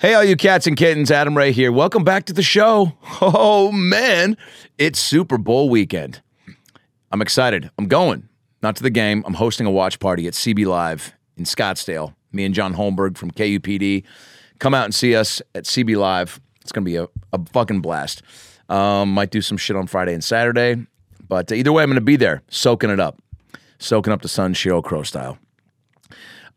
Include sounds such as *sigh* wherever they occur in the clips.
Hey, all you cats and kittens, Adam Ray here. Welcome back to the show. *laughs* Oh, man, it's Super Bowl weekend. I'm excited. I'm going, not to the game. I'm hosting a watch party at CB Live in Scottsdale. Me and John Holmberg from KUPD. Come out and see us at CB Live. It's going to be a, a fucking blast. Um, might do some shit on Friday and Saturday, but either way, I'm going to be there soaking it up, soaking up the sun, Sheryl Crow style.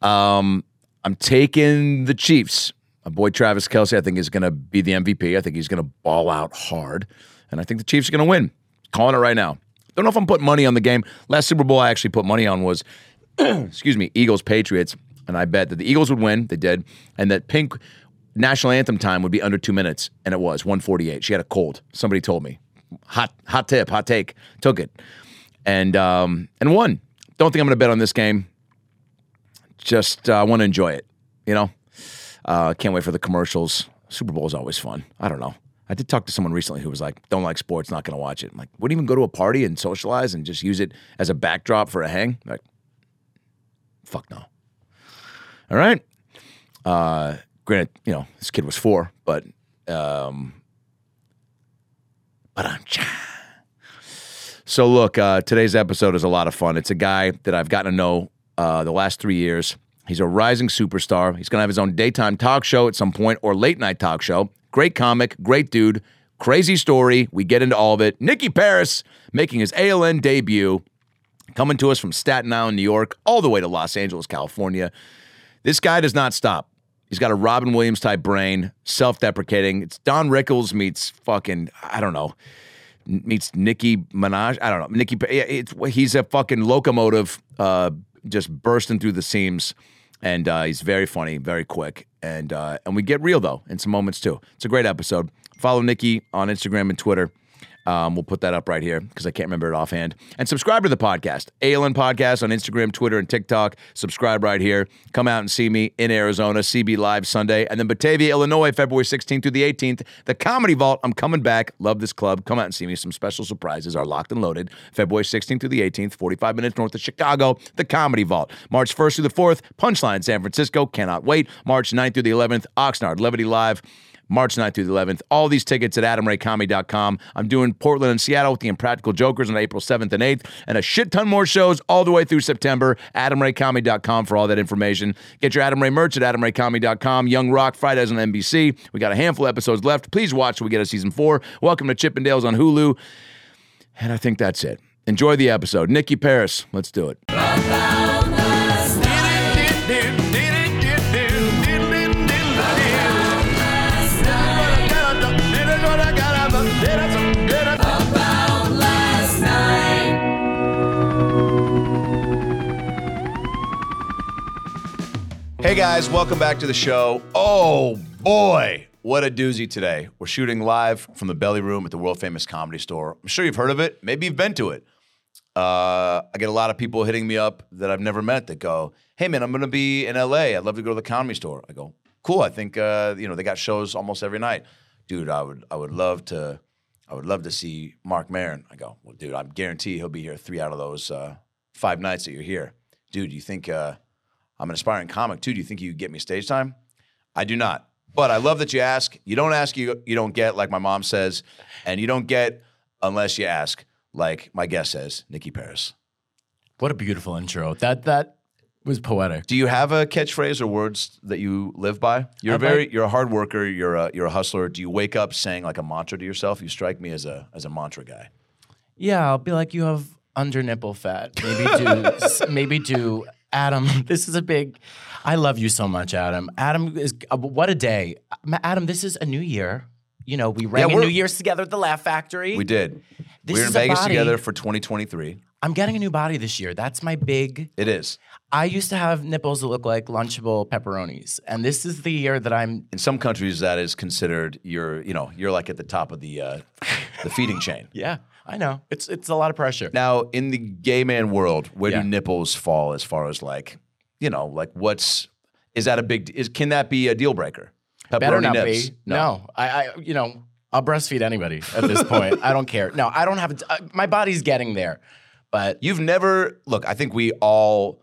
Um, I'm taking the Chiefs. My boy Travis Kelce, I think, is going to be the MVP. I think he's going to ball out hard. And I think the Chiefs are going to win. Calling it right now. Don't know if I'm putting money on the game. Last Super Bowl I actually put money on was, *clears throat* excuse me, Eagles Patriots. And I bet that the Eagles would win. They did. And that Pink national anthem time would be under two minutes. And it was 148. She had a cold. Somebody told me. Hot, hot tip, hot take. Took it. And, um, and won. Don't think I'm going to bet on this game. Just uh, want to enjoy it, you know? Uh, can't wait for the commercials. Super Bowl is always fun. I don't know. I did talk to someone recently who was like, "Don't like sports, not going to watch it." I'm like, wouldn't even go to a party and socialize and just use it as a backdrop for a hang. Like, fuck no. All right. Uh, granted, you know this kid was four, but um, but I'm. So look, uh, today's episode is a lot of fun. It's a guy that I've gotten to know uh, the last three years. He's a rising superstar. He's going to have his own daytime talk show at some point or late night talk show. Great comic, great dude, crazy story. We get into all of it. Nikki Paris making his ALN debut, coming to us from Staten Island, New York, all the way to Los Angeles, California. This guy does not stop. He's got a Robin Williams type brain, self deprecating. It's Don Rickles meets fucking, I don't know, meets Nicki Minaj. I don't know. Nicki, it's, he's a fucking locomotive, uh, just bursting through the seams and uh, he's very funny, very quick, and uh, and we get real though in some moments too. It's a great episode. Follow Nikki on Instagram and Twitter. Um, we'll put that up right here because I can't remember it offhand. And subscribe to the podcast, ALN Podcast on Instagram, Twitter, and TikTok. Subscribe right here. Come out and see me in Arizona, CB Live Sunday, and then Batavia, Illinois, February 16th through the 18th. The Comedy Vault. I'm coming back. Love this club. Come out and see me. Some special surprises are locked and loaded. February 16th through the 18th, 45 minutes north of Chicago. The Comedy Vault. March 1st through the 4th, Punchline, San Francisco. Cannot wait. March 9th through the 11th, Oxnard, Levity Live. March 9th through the 11th. All these tickets at adamraycomedy.com. I'm doing Portland and Seattle with the Impractical Jokers on April 7th and 8th, and a shit ton more shows all the way through September. adamraycomedy.com for all that information. Get your Adam Ray merch at adamraycomedy.com. Young Rock Fridays on NBC. We got a handful of episodes left. Please watch we get a season four. Welcome to Chippendales on Hulu. And I think that's it. Enjoy the episode. Nikki Paris, let's do it. Hey guys, welcome back to the show. Oh boy, what a doozy today. We're shooting live from the Belly Room at the world famous comedy store. I'm sure you've heard of it. Maybe you've been to it. Uh, I get a lot of people hitting me up that I've never met that go, "Hey man, I'm going to be in LA. I'd love to go to the comedy store." I go, "Cool. I think uh, you know they got shows almost every night." dude, I would I would love to I would love to see Marc Maron. I go, well, dude, I guarantee he'll be here three out of those uh, five nights that you're here. Dude, you think uh, I'm an aspiring comic too? Do you think you get me stage time? I do not. But I love that you ask. You don't ask, you you don't get, like my mom says, and you don't get unless you ask, like my guest says, Nikki Paris. What a beautiful intro. That that was poetic. Do you have a catchphrase or words that you live by? You're very you're a hard worker. You're a you're a hustler. Do you wake up saying like a mantra to yourself? You strike me as a as a mantra guy. Yeah, I'll be like, you have under nipple fat. Maybe do *laughs* maybe do Adam. *laughs* This is a big. I love you so much, Adam. Adam is uh, what a day. Adam, this is a new year. You know, we rang in we're- New Year's together at the Laugh Factory. We did. This we were in a Vegas body- together for 2023. I'm getting a new body this year. That's my big. It is. I used to have nipples that look like Lunchable pepperonis, and this is the year that I'm. In some countries, that is considered you're you know you're like at the top of the uh, the feeding chain. *laughs* Yeah, I know. It's it's a lot of pressure. Now, in the gay man world, where Yeah. do nipples fall as far as like you know like what's is that a big is can that be a deal breaker? Better not nips? be. No. I, I, you know, I'll breastfeed anybody at this point. I don't care. No, I don't have. Uh, my body's getting there, but You've never look. I think we all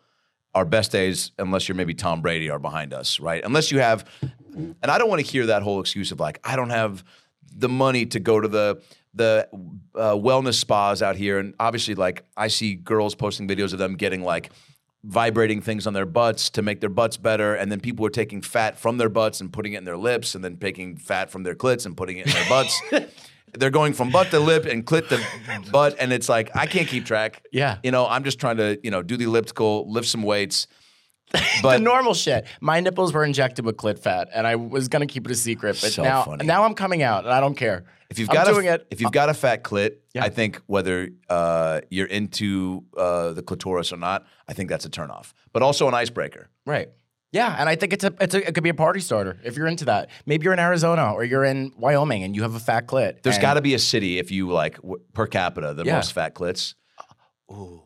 our best days, unless you're maybe Tom Brady, are behind us, right? Unless you have, and I don't want to hear that whole excuse of like I don't have the money to go to the the uh, wellness spas out here, and obviously, like I see girls posting videos of them getting like vibrating things on their butts to make their butts better, and then people are taking fat from their butts and putting it in their lips, and then taking fat from their clits and putting it in their butts. *laughs* They're going from butt to lip and clit to butt, and it's like I can't keep track. Yeah. you know, I'm just trying to you know do the elliptical, lift some weights. *laughs* the normal shit. My nipples were injected with clit fat, and I was gonna keep it a secret. But So now, funny. now I'm coming out, and I don't care. if you've I'm got doing a, it, if you've got a fat clit, Yeah. I think whether uh, you're into uh, the clitoris or not, I think that's a turnoff. But also an icebreaker. right. Yeah, and I think it's a, it's a, it could be a party starter if you're into that. Maybe you're in Arizona or you're in Wyoming and you have a fat clit. There's got to be a city if you like w- per capita the Yeah. most fat clits.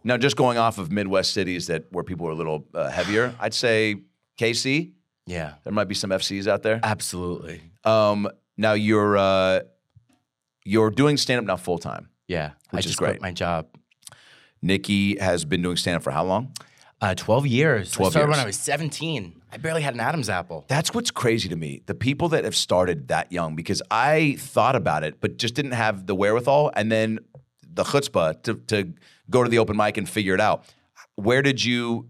Now, just going off of Midwest cities that where people are a little uh, heavier, *sighs* I'd say KC. Yeah, There might be some FCs out there. absolutely. Um, now you're uh, you're doing stand up now full time. Yeah, I Which is just great. quit my job. Nikki has been doing stand up for how long? Uh, 12 years. 12 I started when. I was 17. I barely had an Adam's apple. That's what's crazy to me. The people that have started that young, because I thought about it, but just didn't have the wherewithal and then the chutzpah to, to go to the open mic and figure it out. Where did you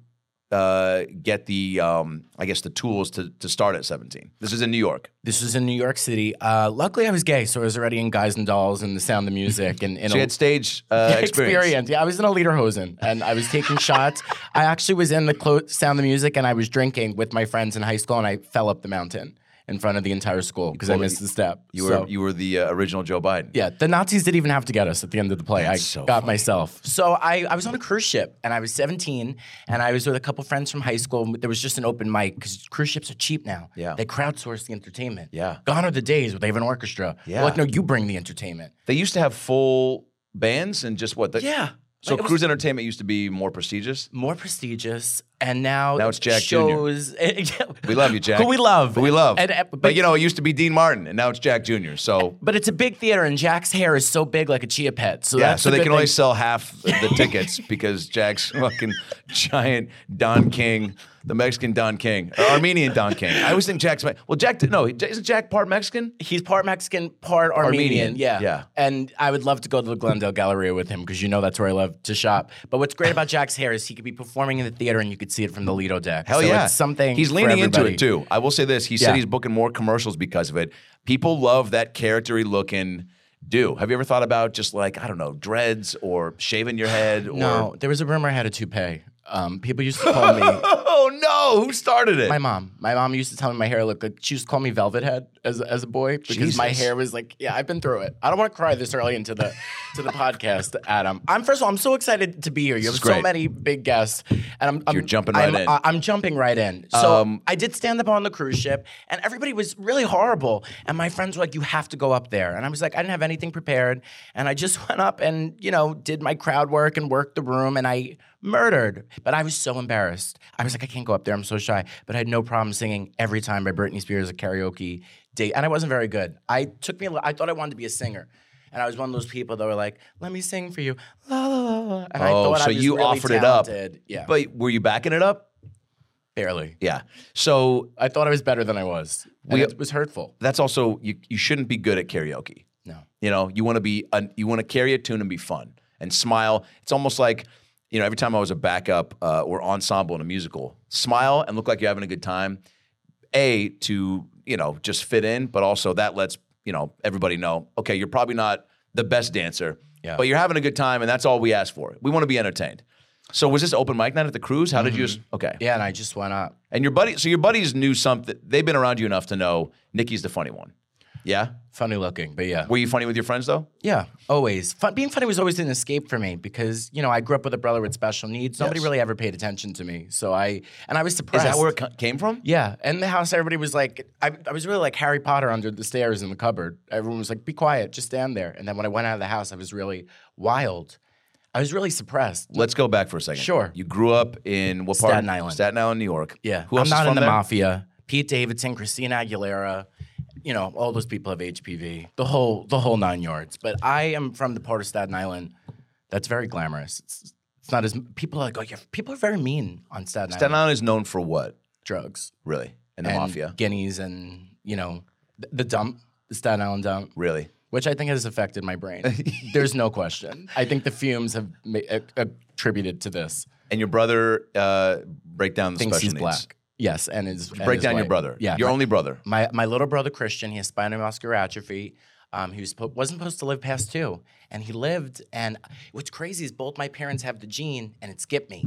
uh, get the, um, I guess, the tools to, to start at 17? This is in New York. This was in New York City. Uh, luckily, I was gay, so I was already in Guys and Dolls and The Sound of Music and in *laughs* So you a had stage uh, *laughs* experience. Yeah, I was in a lederhosen and I was taking *laughs* shots. I actually was in the clo- Sound of Music and I was drinking with my friends in high school and I fell up the mountain in front of the entire school because I missed the step. You So- were you were the uh, original Joe Biden. Yeah, the Nazis didn't even have to get us at the end of the play. That's I so got funny. myself. So I, I was on a cruise ship and I was 17 and I was with a couple friends from high school. There was just an open mic because cruise ships are cheap now. Yeah. They crowdsource the entertainment. Yeah. Gone are the days where they have an orchestra. They're Yeah. Like, no, you bring the entertainment. They used to have full bands and just what? The, Yeah. So Like, it was- cruise entertainment used to be more prestigious. More prestigious. And now, Now it's Jack Jr.. *laughs* We love you, Jack. Who we love. Who we love. And- and- but, but- you know, it used to be Dean Martin, and now it's Jack Jr. So uh, But it's a big theater, and Jack's hair is so big like a chia pet. So yeah, so the they can only sell half the *laughs* tickets because Jack's fucking giant Don King, the Mexican Don King, Armenian Don King. I always think Jack's well, Jack. No, isn't Jack part Mexican? He's part Mexican, part Armenian. Armenian, Yeah. yeah. And I would love to go to the Glendale Galleria with him because you know that's where I love to shop. But what's great about Jack's hair is he could be performing in the theater and you could see it from the Lido deck. Hell So yeah, something he's leaning into it too. I will say this: he said he's booking more commercials because of it. People love that charactery looking. Do have you ever thought about just like I don't know dreads or shaving your head? *sighs* Or, No, there was a rumor I had a toupee. Um, people used to call me. *laughs* Oh no! Who started it? My mom. My mom used to tell me my hair looked like she used to call me Velvet Head as, as a boy because my hair was like, yeah, I've been through it. I don't want to cry this early into the to the podcast, Adam. I'm first of all, I'm so excited to be here. You have so many big guests, and I'm, I'm You're jumping right I'm, in. I'm jumping right in. So Um, I did stand up on the cruise ship, and everybody was really horrible. And my friends were like, "You have to go up there," and I was like, "I didn't have anything prepared," and I just *laughs* went up and you know did my crowd work and worked the room, and I murdered. But I was so embarrassed. I was like, I can't go up there. I'm so shy. But I had no problem singing every time by Britney Spears at karaoke date, and I wasn't very good. I took me. a I thought I wanted to be a singer, and I was one of those people that were like, "Let me sing for you." La, la, la, la. And I oh, thought so I was you really offered it up. Yeah, But were you backing it up? barely. Yeah. So I thought I was better than I was. We- it was hurtful. that's also you. You shouldn't be good at karaoke. No. You know, you want to be a, you want to carry a tune and be fun and smile. It's almost like you know every time I was a backup uh, or ensemble in a musical, smile and look like you're having a good time. A to you know just fit in, but also that lets you know everybody know. Okay, you're probably not the best dancer, Yeah. but you're having a good time, and that's all we ask for. We want to be entertained. So was this open mic night at the cruise? How did you? Just, okay. Mm-hmm. Yeah, and I just went up. And your buddy, so your buddies knew something. They've been around you enough to know Nikki's the funny one. Yeah. Funny looking, but yeah. Were you funny with your friends though? Yeah, always. Fun, being funny was always an escape for me because you know I grew up with a brother with special needs. Nobody Yes. really ever paid attention to me, so I and I was Is surprised. that where it co- came from? Yeah, in the house, everybody was like, I, I was really like Harry Potter under the stairs in the cupboard. Everyone was like, "Be quiet, just stand there." And then when I went out of the house, I was really wild. I was really suppressed. Let's go back for a second. Sure. You grew up in what part? Staten Island. Staten Island, New York. Yeah, Who else I'm is not from in the there? mafia. Pete Davidson, Christina Aguilera, you know, all those people have HPV. The whole the whole nine yards. But I am from the part of Staten Island that's very glamorous. It's it's not as people are like, oh, yeah, people are very mean on Staten, Island. Staten Island. Is known for what? Drugs Really? And the and mafia. guineas, and you know, the, the dump, the Staten Island dump. Really? which I think has affected my brain. *laughs* There's no question. I think the fumes have ma- a- attributed to this. And your brother uh, break down the Thinks special he's needs. black. Yes, and his and Break his down your brother. Yeah, Your my, only brother. my my little brother Christian. He has spinal muscular atrophy. Um, he was wasn't supposed to live past two, and he lived. And what's crazy is both my parents have the gene, and it skipped me.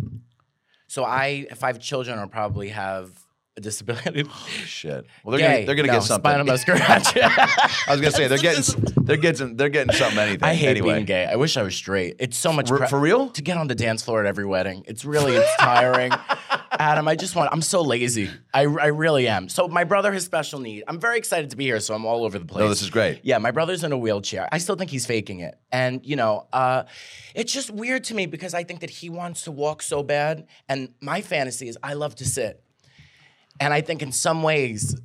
So I, if I have children, I'll probably have a disability. *laughs* Shit. Well, they're Gay. gonna they're gonna No, get something. Spinal muscular *laughs* atrophy. I was gonna say they're getting they're getting they're getting something anything. I hate anyway. being gay. I wish I was straight. It's so much For- pre- for real? to get on the dance floor at every wedding. It's really it's *laughs* tiring. Adam, I just want. I'm so lazy. I, I really am. So my brother has special need. I'm very excited to be here. So I'm all over the place. No, this is great. Yeah, my brother's in a wheelchair. I still think he's faking it, and you know, uh, it's just weird to me because I think that he wants to walk so bad, and my fantasy is I love to sit, and I think in some ways,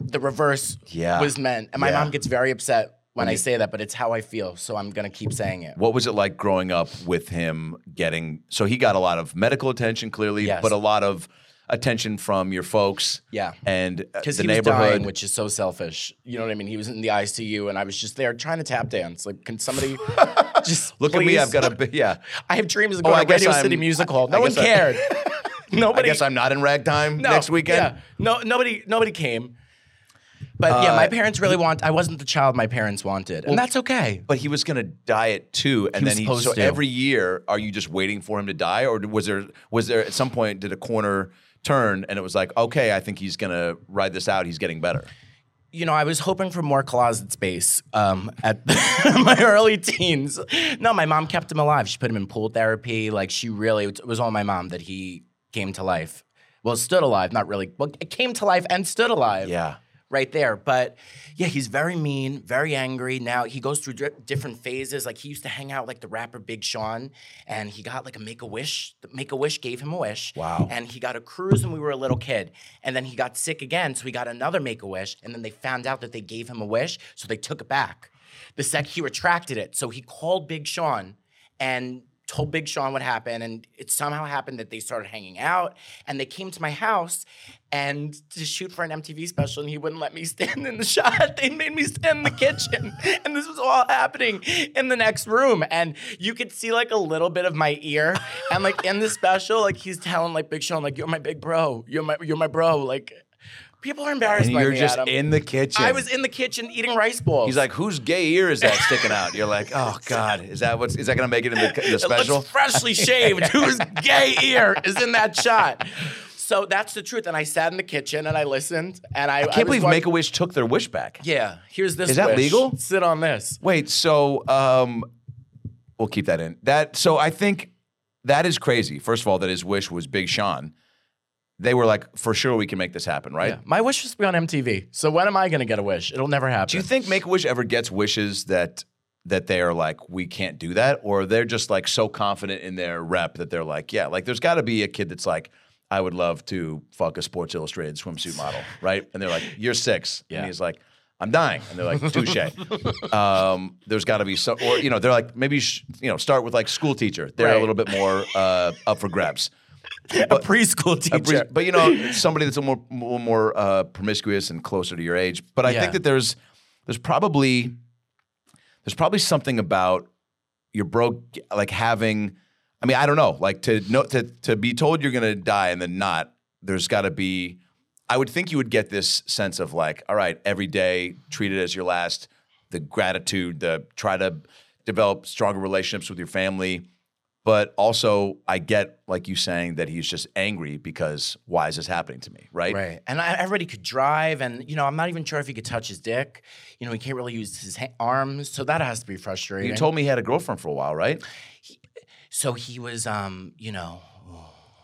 the reverse Yeah. was meant, and my Yeah. mom gets very upset when I say that, but it's how I feel, so I'm gonna keep saying it. What was it like growing up with him getting? So he got a lot of medical attention, clearly, Yes. but a lot of attention from your folks. Yeah. and uh, Because the he was neighborhood. dying, which is so selfish. You know what I mean? He was in the ICU, and I was just there trying to tap dance. Like, can somebody *laughs* just Look at me. I've got a yeah. *laughs* I have dreams of Oh, going I to Radio I'm- City Music *laughs* Hall. No one guess *laughs* Cared. I guess I'm not in ragtime no, next weekend. Yeah. No, nobody. Nobody came. But yeah, Uh, my parents really want. I wasn't the child my parents wanted, and that's okay. But he was going to die at two, and He then he. So to. every year, are you just waiting for him to die, or was there was there at some point did a corner turn and it was like, okay, I think he's going to ride this out. He's getting better. you know, I was hoping for more closet space um, at *laughs* my early teens. No, my mom kept him alive. She put him in pool therapy. Like she really, it was all my mom that he came to life. Well, stood alive, not really. Well, it came to life and stood alive. Yeah. Right there. But yeah, he's very mean, very angry. Now he goes through di- different phases. Like he used to hang out like the rapper Big Sean, and he got like a Make a Wish. Make a Wish gave him a wish. Wow. And he got a cruise when we were a little kid. And then he got sick again, so he got another Make a Wish. And then they found out that they gave him a wish, so they took it back. The sec he retracted it. So he called Big Sean and told Big Sean what happened. And it somehow happened that they started hanging out and they came to my house and to shoot for an MTV special, and he wouldn't let me stand in the *laughs* shot. They made me stand in the kitchen. And this was all happening in the next room. And you could see like a little bit of my ear. And like in the special, like he's telling like Big Sean, like, you're my big bro. You're my you're my bro. Like people are embarrassed And by you're me, just Adam. in the kitchen. I was in the kitchen eating rice balls. He's like, whose gay ear is that sticking out? You're like, oh *laughs* God, is that what's is that going to make it in the, the It looks special? freshly shaved. *laughs* Whose gay ear is in that shot? So that's the truth. And I sat in the kitchen and I listened. And I, I can't believe Make a Wish took their wish back. Yeah, here's this. Is that wish. legal? Sit on this. Wait, so um, we'll keep that in. That so I think that is crazy. First of all, that his wish was Big Sean. They were like, for sure, we can make this happen, right? Yeah. My wish was to be on MTV. So when am I going to get a wish? It'll never happen. Do you think Make a Wish ever gets wishes that that they are like, we can't do that, or they're just like so confident in their rep that they're like, yeah, like there's got to be a kid that's like, I would love to fuck a Sports Illustrated swimsuit model, *laughs* right? And they're like, "You're six. Yeah. and he's like, "I'm dying," and they're like, "Touche." *laughs* um, there's got to be some, or you know, they're like, maybe you, sh- you know, start with like school teacher. They're a little bit more uh, up for grabs. *laughs* a preschool A teacher. pre- but you know, *laughs* somebody that's a more more, more uh, promiscuous and closer to your age. But I Yeah. think that there's there's probably there's probably something about you're broke, like having. I mean, I don't know, like to know to to be told you're gonna die and then not. There's got to be. I would think you would get this sense of like, all right, every day treat it as your last. The gratitude, the try to develop stronger relationships with your family but also I get like you saying that he's just angry because why is this happening to me, right? Right. And I, everybody could drive, and you know, I'm not even sure if he could touch his dick. You know, he can't really use his ha- arms, so that has to be frustrating. You told me he had a girlfriend for a while, right? so he was, um, you know,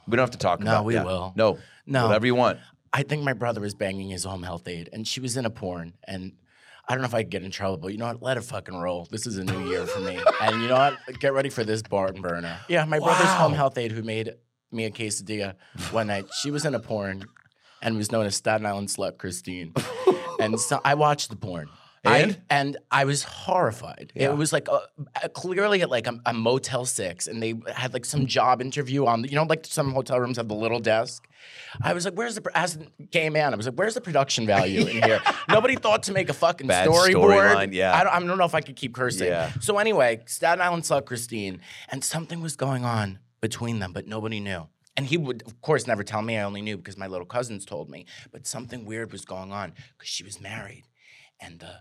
We don't have to talk about it. No, about we yeah. will. No. No. Whatever you want. I think my brother was banging his home health aide, and she was in a porn, and I don't know if I get in trouble, but you know what? Let it fucking roll. This is a new year for me, and you know what? Get ready for this barn burner. Yeah, my brother's home health aide who made me a quesadilla one night. She was in a porn, and was known as Staten Island slut Christine, *laughs* and so I watched the porn. And? I, and I was horrified. It was like a, a- clearly at like a, a Motel Six, and they had like some job interview on. You know, like some hotel rooms have the little desk. I was like, "Where's the?" As a gay man, I was like, "Where's the production value in here?" *laughs* Nobody thought to make a fucking Bad storyboard. storyline, yeah. I don't, I don't know if I could keep cursing. Yeah. So anyway, Staten Island slut Christine, and something was going on between them, but nobody knew. And he would, of course, never tell me. I only knew because my little cousins told me. But something weird was going on because she was married, and the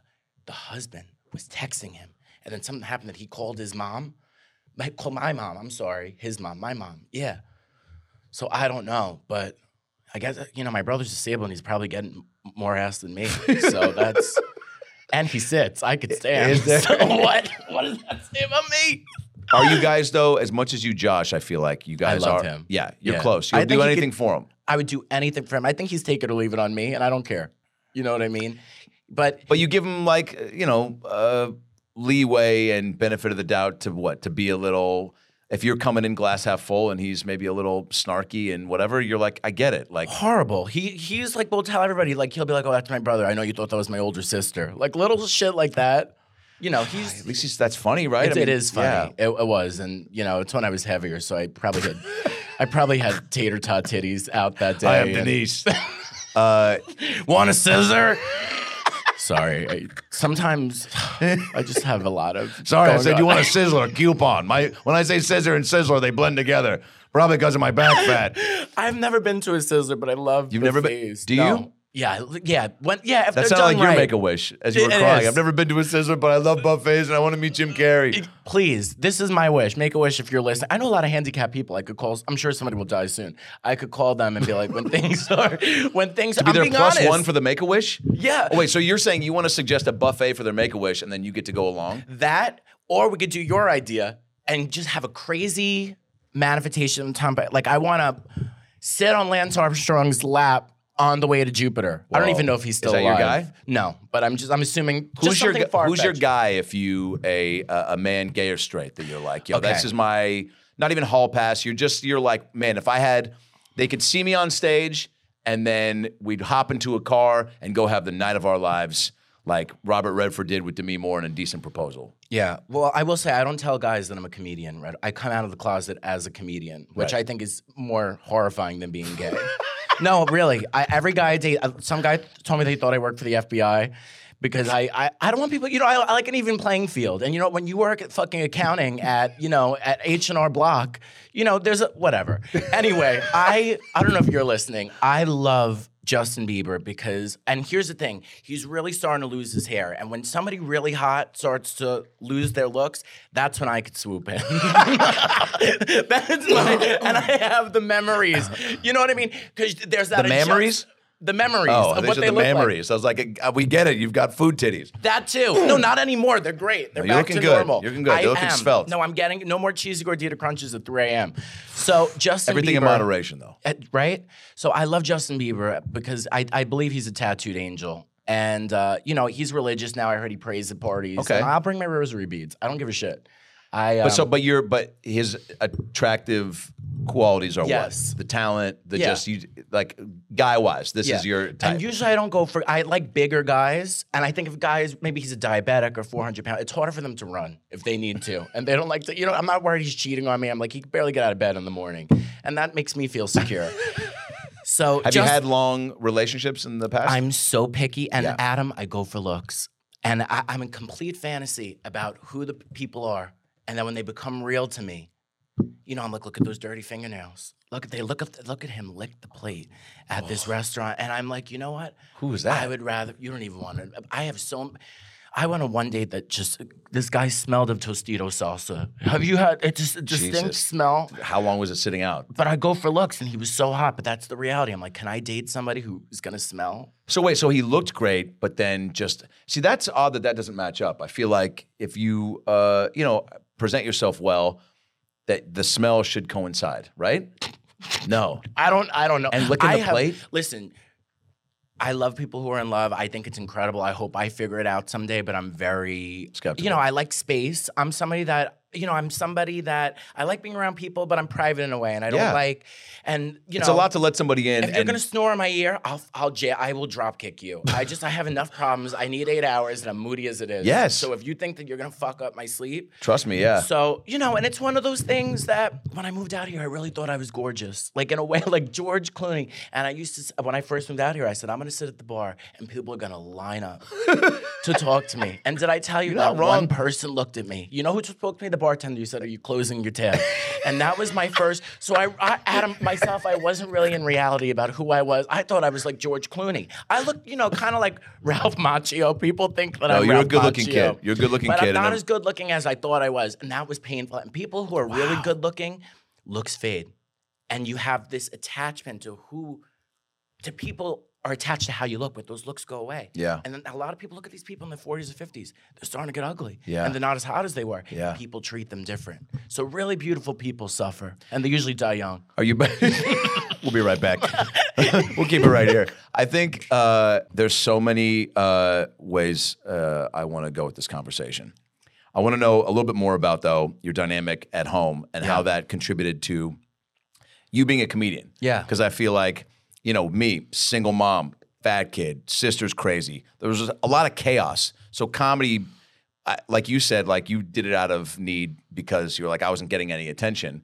the husband was texting him, and then something happened that he called his mom. My, called my mom. I'm sorry, his mom, my mom. Yeah. So I don't know, but I guess uh, you know my brother's disabled, and he's probably getting more ass than me. So *laughs* that's. And he sits. I could stand. Is there- So what? What does that say about me? Are you guys though, as much as you Josh, I feel like you guys love are him. Yeah, you're Yeah. close. You'll do anything could- for him. I would do anything for him. I think he's take it or leave it on me, and I don't care. You know what I mean? But But you give him like, uh, you know, uh, leeway and benefit of the doubt to what? To be a little if you're coming in glass half full and he's maybe a little snarky and whatever, you're like, I get it. Like horrible. He he's like will tell everybody like he'll be like, oh, that's my brother. I know you thought that was my older sister. Like little shit like that. You know, he's at least he's, that's funny, right? It's, I mean, it is funny. yeah. It, it was, and you know, it's when I was heavier, so I probably had, I probably had tater tot titties out that day. I am Denise. *laughs* uh, Want a scissor? Sorry. I, sometimes I just have a lot of. sorry, I said you want a sizzler coupon. My when I say scissor and sizzler, they blend together. Probably because of my back fat. *laughs* I've never been to a sizzler, but I love. You've never been- do No. you? Yeah, yeah. When yeah, if That done like your make a wish as you were crying. is. I've never been to a sizzler, but I love buffets and I want to meet Jim Carrey. Please, this is my wish. Make a wish if you're listening. I know a lot of handicapped people. I could call. I'm sure somebody will die soon. I could call them and be like, when *laughs* things are, when things. To be I'm plus honest. one for the make a wish. Yeah. Oh, wait, so you're saying you want to suggest a buffet for their make a wish and then you get to go along? that, or we could do your idea and just have a crazy manifestation of time. Like I want to sit on Lance Armstrong's lap on the way to Jupiter. I don't even know if he's still Is that your alive. guy? No, but I'm just I'm assuming Who's your gu- Who's your guy if you a a a man gay or straight that you're like, yo, Okay. this is my not even hall pass. You're just you're like, man, if I had they could see me on stage and then we'd hop into a car and go have the night of our lives like Robert Redford did with Demi Moore in a decent proposal. Yeah. Well, I will say I don't tell guys that I'm a comedian. Right? I come out of the closet as a comedian, which Right. I think is more horrifying than being gay. *laughs* no, really. I, every guy I date, uh, some guy told me they thought I worked for the FBI. Because I, I, I don't want people, you know, I, I like an even playing field. And you know, when you work at fucking accounting at, you know, at H and R Block, you know, there's a whatever. Anyway, I, I don't know if you're listening. I love Justin Bieber because, and here's the thing, he's really starting to lose his hair. And when somebody really hot starts to lose their looks, that's when I could swoop in. *laughs* that's my, and I have the memories. You know what I mean? Because there's that The adjust- memories? The memories Oh, of what they the look like. memories. I was like, uh, we get it. You've got food titties. That too. No, not anymore. They're great. They're No, back to good. normal. You're looking good. I You're looking am. svelte. No, I'm getting no more cheesy gordita crunches at 3 a.m. So Justin Everything in moderation, though. uh, right? So I love Justin Bieber because I, I believe he's a tattooed angel. And, uh, you know, he's religious now. I heard he prays at parties. Okay. I'll bring my rosary beads. I don't give a shit. I um, But so, but you're, but his attractive qualities are Yes. what? The talent, the Yeah. just you like guy wise. This is your type. And usually I don't go for I like bigger guys, and I think if guys maybe he's a diabetic or 400 pounds, it's harder for them to run if they need to, and they don't like to. You know, I'm not worried he's cheating on me. I'm like he can barely get out of bed in the morning, and that makes me feel secure. *laughs* so Have you had long relationships in the past? I'm so picky, and Yeah. Adam, I go for looks, and I, I'm in complete fantasy about who the people are, and then when they become real to me, you know, I'm like, look at those dirty fingernails. Look at they look at look at him lick the plate at this restaurant, and I'm like, you know what? Who is that? I would rather you don't even want to. I have so. I went on one date that just this guy smelled of Tostito salsa. Have you had it? Just a distinct Jesus. smell. How long was it sitting out? But I go for looks, and he was so hot. But that's the reality. I'm like, can I date somebody who is gonna smell? So wait, so he looked great, but then just see that's odd that that doesn't match up. I feel like if you uh you know present yourself well, that the smell should coincide, right? No. I don't. I don't know. And licking I the have- plate? Listen, I love people who are in love. I think it's incredible. I hope I figure it out someday. But I'm very Skeptical. You know, I like space. I'm somebody that you know. I'm somebody that I like being around people, but I'm private in a way, and I don't Yeah. like. And you know, It's a lot to let somebody in If you're gonna snore in my ear, I'll I'll ja- I will drop kick you. I just I have enough problems. I need eight hours, and I'm moody as it is. Yes. So if you think that you're gonna fuck up my sleep, trust me, yeah. so, you know, and it's one of those things that when I moved out here, I really thought I was gorgeous. Like, in a way, *laughs* like George Clooney. And I used to, when I first moved out here, I said, I'm going to sit at the bar and people are going to line up *laughs* to talk to me. And did I tell you You're that one person looked at me? You know who just spoke to me? The bartender. You said, Are you closing your tab? and that was my first. So I, I, Adam, myself, I wasn't really in reality about who I was. I thought I was like George Clooney. I looked, you know, kind of like Ralph Macchio. People think that No, I'm you're a good-looking kid. You're a good-looking kid. but I'm not as good looking as I thought I was, and that was painful. And people who are really good looking, looks fade, and you have this attachment to who, to people are attached to how you look, but those looks go away. Yeah. and then a lot of people look at these people in their 40s or 50s. They're starting to get ugly. Yeah. and they're not as hot as they were. Yeah. people treat them different. So really beautiful people suffer, and they usually die young. Are you? *laughs* we'll be right back. *laughs* we'll keep it right here. I think uh, there's so many uh, ways uh, I want to go with this conversation. I want to know a little bit more about though your dynamic at home and how that contributed to you being a comedian. Yeah. because I feel like you know me, single mom, fat kid, sister's crazy. There was a lot of chaos. So comedy. I, like you said, like you did it out of need because you were like I wasn't getting any attention,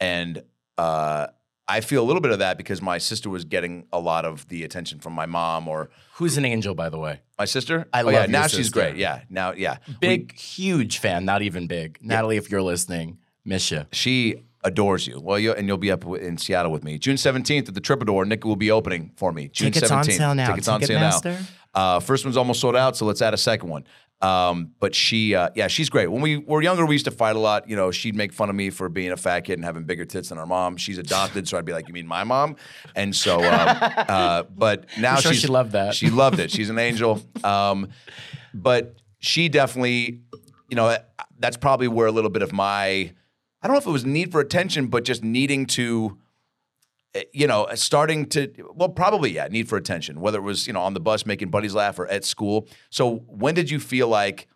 and uh, I feel a little bit of that because my sister was getting a lot of the attention from my mom or Who's an angel, by the way? my sister. I oh, love yeah, now she's great. Yeah, now yeah, Big, huge fan. Not even big. Natalie, if you're listening, miss you. she adores you. Well, you and you'll be up in Seattle with me June seventeenth at the Troubadour. Nick will be opening for me. June Tickets on 17th. sale now. Tickets on sale now. Uh, first one's almost sold out, so let's add a second one. Um, but she, uh, yeah, she's great. When we were younger, we used to fight a lot. You know, she'd make fun of me for being a fat kid and having bigger tits than our mom. She's adopted, so I'd be like, "You mean my mom?" And so, um, uh, *laughs* but now I'm sure she loved that. She loved it. She's an angel. Um, but she definitely, you know, that's probably where a little bit of my, I don't know if it was need for attention, but just needing to, eh, you know, starting to, well, probably, yeah, need for attention, whether it was, you know, on the bus making buddies laugh or at school. So when did you feel like,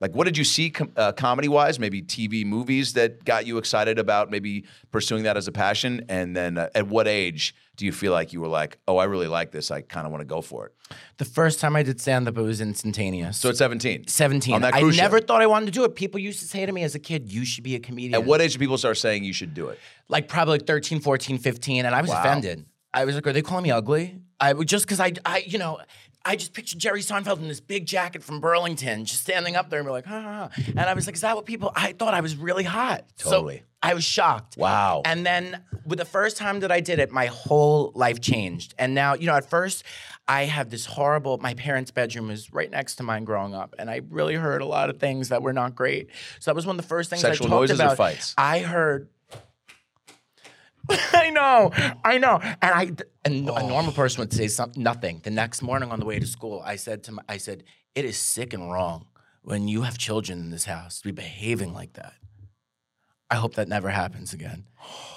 like, what did you see com- uh, comedy wise? Maybe TV, movies that got you excited about maybe pursuing that as a passion? And then uh, at what age do you feel like you were like, oh, I really like this. I kind of want to go for it? The first time I did stand up, it was instantaneous. So at 17. 17. On that I cruise never ship. thought I wanted to do it. People used to say to me as a kid, you should be a comedian. At what age did people start saying you should do it? Like probably like 13, 14, 15. And I was Wow. offended. I was like, are they calling me ugly? I would just because I, I, you know, I just pictured Jerry Seinfeld in this big jacket from Burlington, just standing up there and be like, ha, ha, ha. And I was like, is that what people, I thought I was really hot. So Totally. I was shocked. Wow. And then with the first time that I did it, my whole life changed. And now, you know, at first I have this horrible, my parents' bedroom is right next to mine growing up. And I really heard a lot of things that were not great. So that was one of the first things Sexual I talked noises or about. fights? I heard *laughs* I know, I know, and I and Oh. a normal person would say something, nothing. The next morning on the way to school, I said to my, I said, it is sick and wrong when you have children in this house to be behaving like that. I hope that never happens again.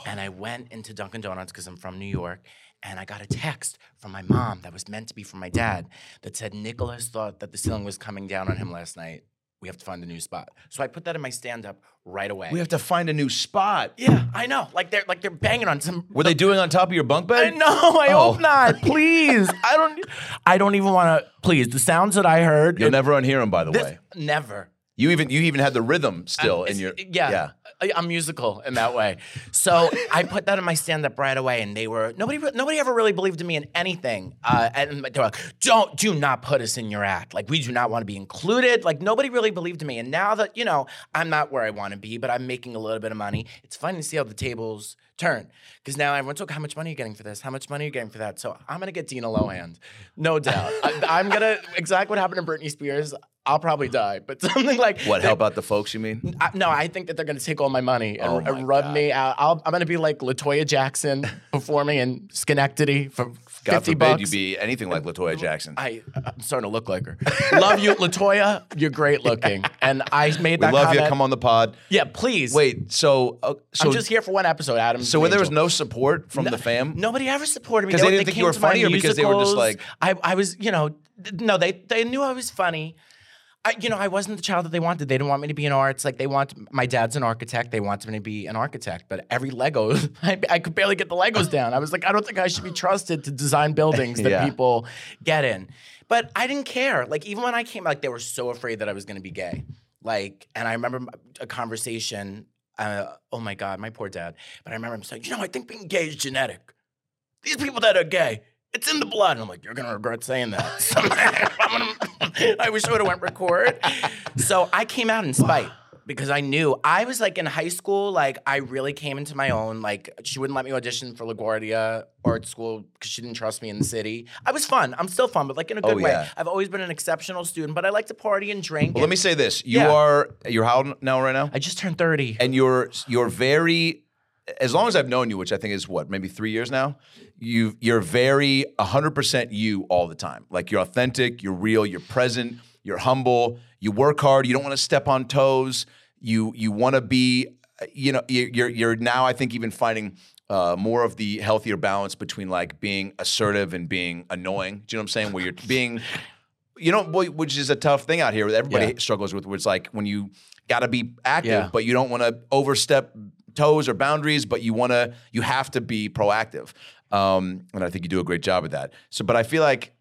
And I went into Dunkin' Donuts because I'm from New York, and I got a text from my mom that was meant to be from my dad that said Nicholas thought that the ceiling was coming down on him last night. We have to find a new spot. So I put that in my stand up right away. We have to find a new spot. yeah, I know. Like they're like they're banging on some Were they *laughs* doing on top of your bunk bed? I know. I Oh. hope not. *laughs* Please. I don't. I don't even want to. Please. The sounds that I heard. You'll never unhear them, by the this- way. Never. You even you even had the rhythm still in your yeah, yeah. I'm musical in that way. So I put that in my stand up right away, and they were nobody nobody ever really believed in me in anything. Uh, and they were like, "Don't do not put us in your act. Like we do not want to be included. Like nobody really believed in me. And now that you know I'm not where I want to be, but I'm making a little bit of money. It's funny to see how the tables turn because now everyone's like, "How much money are you getting for this? How much money are you getting for that?" So I'm gonna get Dina Lohan, no doubt. I, I'm gonna exactly what happened to Britney Spears. I'll probably die, but *laughs* something like What help out the folks? You mean? I, no, I think that they're going to take all my money and, Oh my and rub God. me out. I'll, I'm going to be like Latoya Jackson *laughs* performing in Schenectady for God 50 forbid bucks. you be anything like Latoya Jackson. I, I'm starting to look like her. *laughs* Love you, Latoya. You're great looking. And I made we that love you. Come on the pod. Yeah, please. Wait, so uh, so I'm just here for one episode, Adam. so when there was no support from the fam, Nobody ever supported me 'Cause they didn't they think you were funny or because they were just like- I, I was, you know, no, they they knew I was funny. I, you know, I wasn't the child that they wanted. They didn't want me to be in arts. Like they want my dad's an architect. They wanted me to be an architect. But every Lego, *laughs* I, I could barely get the Legos down. I was like, I don't think I should be trusted to design buildings that *laughs* Yeah. people get in. But I didn't care. Like even when I came, like they were so afraid that I was going to be gay. Like, and I remember a conversation. Uh, oh my God, my poor dad. But I remember him saying, you know, I think being gay is genetic these people that are gay, it's in the blood. And I'm like, you're gonna regret saying that. *laughs* So *laughs* gonna, *laughs* I wish I would have went record. So I came out in spite because I knew I was like in high school. Like I really came into my own. Like she wouldn't let me audition for LaGuardia art school because she didn't trust me in the city. I was fun. I'm still fun, but like in a Oh, good way. I've always been an exceptional student, but I like to party and drink. well, let me say this: you Yeah. are you're how old now right now, I just turned 30. and you're you're very. As long as I've known you, which I think is what maybe three years now, you you're very 100 percent you all the time. Like you're authentic, you're real, you're present, you're humble, you work hard, you don't want to step on toes. You you want to be, you know, you- you're you're now I think even finding uh, more of the healthier balance between like being assertive and being annoying. Do you know what I'm saying? Where you're *laughs* being you know, boy, which is a tough thing out here that everybody Yeah. struggles with, where it's like when you got to be active, Yeah. but you don't want to overstep toes or boundaries, but you want to, you have to be proactive. Um, and I think you do a great job at that. So, but I feel like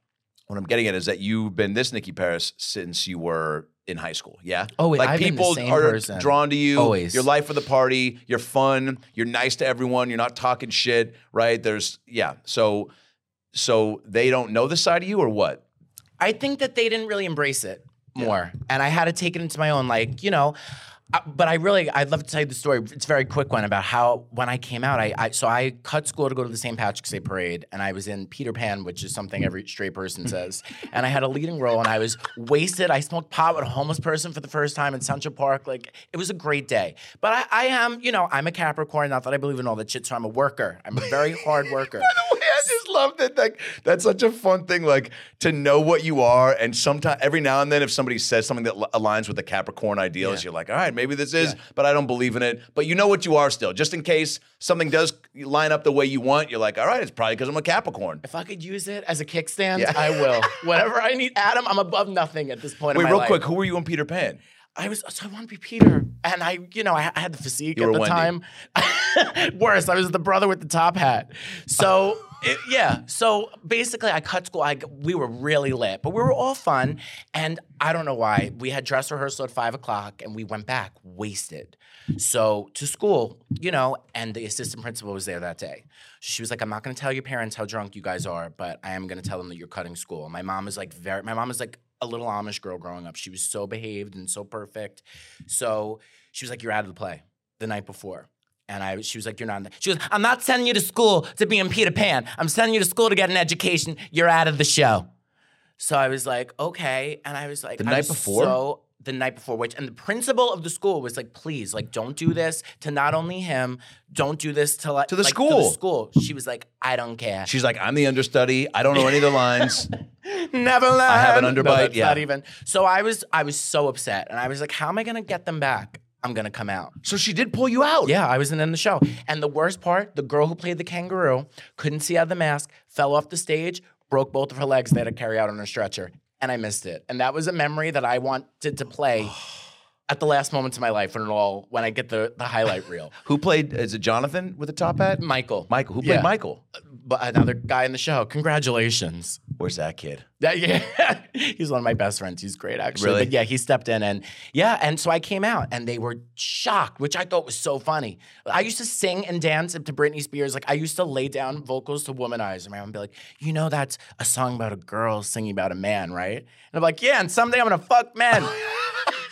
what I'm getting at is that you've been this Nikki Paris since you were in high school. Yeah. Oh, wait, like I've been the people same are person. drawn to you. Always. You're life of the party. You're fun. You're nice to everyone. You're not talking shit. Right. There's yeah. So, so they don't know the side of you or what? I think that they didn't really embrace it more, and I had to take it into my own. Like you know, but I really I'd love to tell you the story. It's a very quick one about how when I came out, I, I so I cut school to go to the St. Patrick's Day parade, and I was in Peter Pan, which is something every straight person *laughs* says, and I had a leading role, and I was wasted. I smoked pot with a homeless person for the first time in Central Park. Like it was a great day, but I, I am you know I'm a Capricorn. Not that I believe in all that shit. So I'm a worker. I'm a very hard worker. *laughs* I love that. Like that's such a fun thing. Like to know what you are, and sometimes every now and then, if somebody says something that al- aligns with the Capricorn ideals, you're like, all right, maybe this is, but I don't believe in it. But you know what you are still, just in case something does line up the way you want. You're like, all right, it's probably because I'm a Capricorn. If I could use it as a kickstand, Yeah. I will. *laughs* Whatever I need, Adam. I'm above nothing at this point. Wait, in my real life. quick, who were you in Peter Pan? I was so I want to be Peter, and I, you know, I, I had the physique You at the Wendy. time. *laughs* Worse, I was the brother with the top hat. So *laughs* it, yeah, so basically, I cut school. I we were really lit, but we were all fun, and I don't know why we had dress rehearsal at five o'clock, and we went back wasted. So to school, you know, and the assistant principal was there that day. She was like, "I'm not going to tell your parents how drunk you guys are, but I am going to tell them that you're cutting school." My mom is like very. My mom is like a little Amish girl growing up. She was so behaved and so perfect. So she was like, "You're out of the play the night before." And I, she was like, "You're not." In the-. She goes, "I'm not sending you to school to be in Peter Pan. I'm sending you to school to get an education. You're out of the show." So I was like, "Okay," and I was like, The night before? So the night before, which and the principal of the school was like, "Please, like, don't do this to not only him, don't do this to like To the like, school. school." She was like, "I don't care." She's like, I'm the understudy. I don't know any of the lines. *laughs* Never learn. I have an No, underbite, that's yeah. Not even. So I was, I was so upset, and I was like, "How am I gonna get them back? I'm gonna come out." so she did pull you out. Yeah, I wasn't in the show. And the worst part, the girl who played the kangaroo couldn't see out of the mask, fell off the stage, broke both of her legs. They had to carry out on her stretcher. And I missed it. And that was a memory that I wanted to play *sighs* at the last moments of my life when it all when I get the the highlight *laughs* reel. Who played? Is it Jonathan with the top hat? Michael. Michael. Who played Yeah. Michael? Uh, but another guy in the show. Congratulations. Where's that kid? That, *laughs* yeah, he's one of my best friends. He's great, actually. Really? But yeah, he stepped in and yeah, and so I came out and they were shocked, which I thought was so funny. I used to sing and dance to Britney Spears. Like I used to lay down vocals to Womanizer. My mom be like, you know, that's a song about a girl singing about a man, right? And I'm like, yeah, and someday I'm gonna fuck men. *laughs*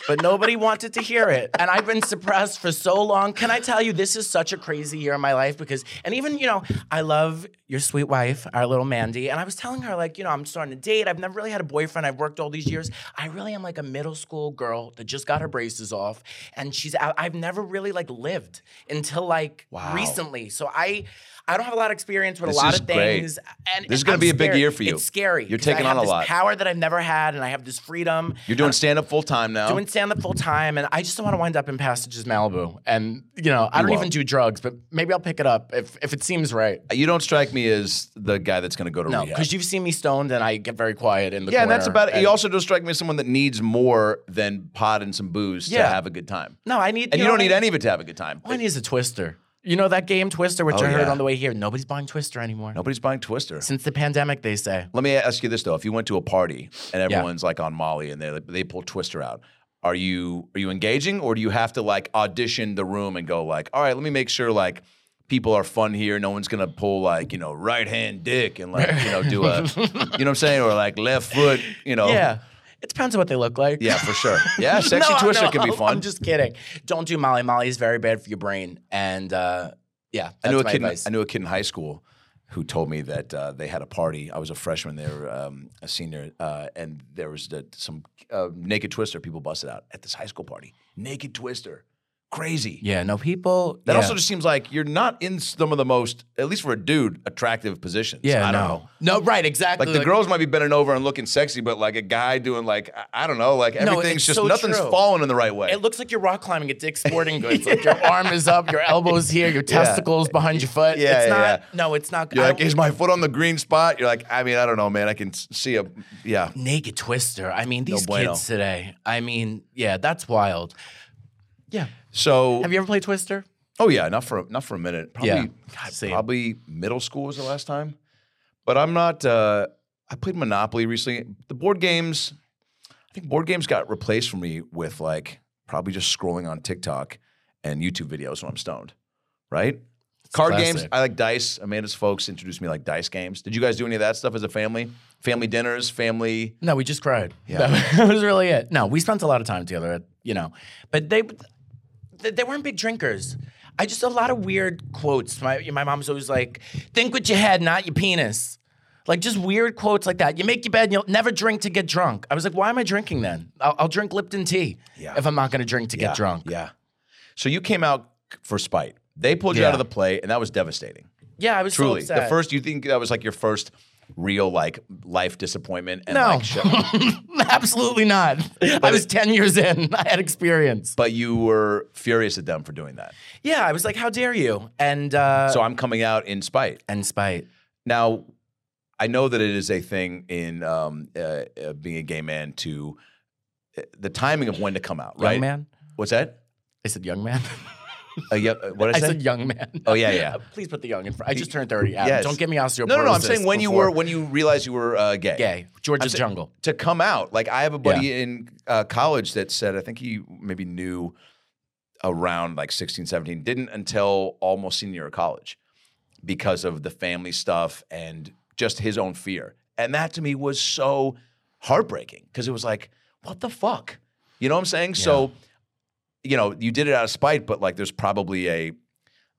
but nobody wanted to hear it. And I've been suppressed for so long. Can I tell you, this is such a crazy year in my life because, and even, you know, I love your sweet wife, our little Mandy. And I was telling her, like, you know, I'm starting to date. I've never really had a boyfriend. I've worked all these years. I really am like a middle school girl that just got her braces off. And she's out. I've never really like lived until like Wow. recently. So I, I don't have a lot of experience with This a lot of great. things. And This is gonna I'm be a big year for you. It's scary. You're taking on a this lot. Power that I've never had, and I have this freedom. You're doing stand up full time now. doing stand up full time, and I just don't want to wind up in Passages Malibu. And you know, I You don't even won't. do drugs, but maybe I'll pick it up if if it seems right. Uh, you don't strike me as the guy that's going to go to No, because you've seen me stoned, and I get very quiet in the yeah, and that's about it. You also don't strike me as someone that needs more than pot and some booze to have a good time. no, I need. And you, know don't need I- any of it to have a good time. All I need is a Twister. You know that game Twister, which Oh, I heard yeah. on the way here. Nobody's buying Twister anymore. Nobody's buying Twister. Since the pandemic, they say. Let me ask you this though: If you went to a party and everyone's like on Molly and they they pull Twister out, are you are you engaging or do you have to like audition the room and go like, all right, let me make sure like people are fun here. No one's gonna pull like you know right hand dick and like you know do a *laughs* you know what I'm saying or like left foot you know Yeah. It depends on what they look like. yeah for sure yeah *laughs* sexy No, Twister no, can be fun. I'm just kidding. Don't do Molly. Molly is very bad for your brain. And uh, yeah, I knew a kid. In, advice. I knew a kid in high school who told me that uh, they had a party. I was a freshman; they were um, a senior, uh, and there was the, some uh, naked twister people busted out at this high school party. Naked twister, crazy. Yeah, no people. That yeah. also just seems like you're not in some of the most, at least for a dude, attractive positions. Yeah, I don't no. know. No, right, exactly. Like the girls might be bending over and looking sexy, but like a guy doing like I, I don't know, like everything's it's just so nothing's true. falling in the right way. It looks like you're rock climbing at Dick's Sporting *laughs* Goods. Like your arm is up, your elbows here, your *laughs* testicles behind your foot. Yeah, it's yeah, not. yeah. No, it's not. you're like, is my foot on the green spot? You're like, I mean, I don't know, man. I can see a, yeah. naked twister. I mean, these bueno. kids today. I mean, yeah, that's wild. Yeah. So Have you ever played Twister? Oh yeah, not for not for a minute. Probably, Yeah, God, probably middle school was the last time. But I'm not. Uh, I played Monopoly recently. The board games, I think board games got replaced for me with like probably just scrolling on TikTok and YouTube videos when I'm stoned. Right. Card games. I like dice. Amanda's folks introduced me like dice games. Did you guys do any of that stuff as a family? Family dinners, family. No, we just cried. Yeah. *laughs* That was really it. No, we spent a lot of time together, At, you know. But they they weren't big drinkers. I just a lot of weird quotes. My my mom's always like, "Think with your head, not your penis." Like just weird quotes like that. You make your bed and you'll never drink to get drunk. I was like, why am I drinking then? I'll, I'll drink Lipton tea Yeah. if I'm not going to drink to Yeah, get drunk. Yeah. So you came out for spite. They pulled you out of the play, and that was devastating. Yeah, I was Truly, so the first. You think that was like your first real like life disappointment? And, No. like, show- *laughs* Absolutely not. I was 10 years in. *laughs* I had experience. but you were furious at them for doing that. Yeah, I was like, how dare you? And uh, So I'm coming out in spite. and spite. Now, I know that it is a thing in um, uh, uh, being a gay man to uh, the timing of when to come out. right? Young man? What's that? I said young man. *laughs* Uh, yeah. uh, What did I, *laughs* I say? said young man. Oh, yeah, yeah. *laughs* Please put the young in front. I just turned 30. Adam. Yes. Don't get me osteoporosis. no, no, no. I'm saying when you were when you realized you were uh, gay. gay. Georgia's saying- jungle. to come out. Like I have a buddy in uh, college that said I think he maybe knew around like 16, 17, didn't until almost senior year of college because of the family stuff and just his own fear. And that to me was so heartbreaking because it was like, what the fuck? You know what I'm saying? So, you know, you did it out of spite, but like there's probably a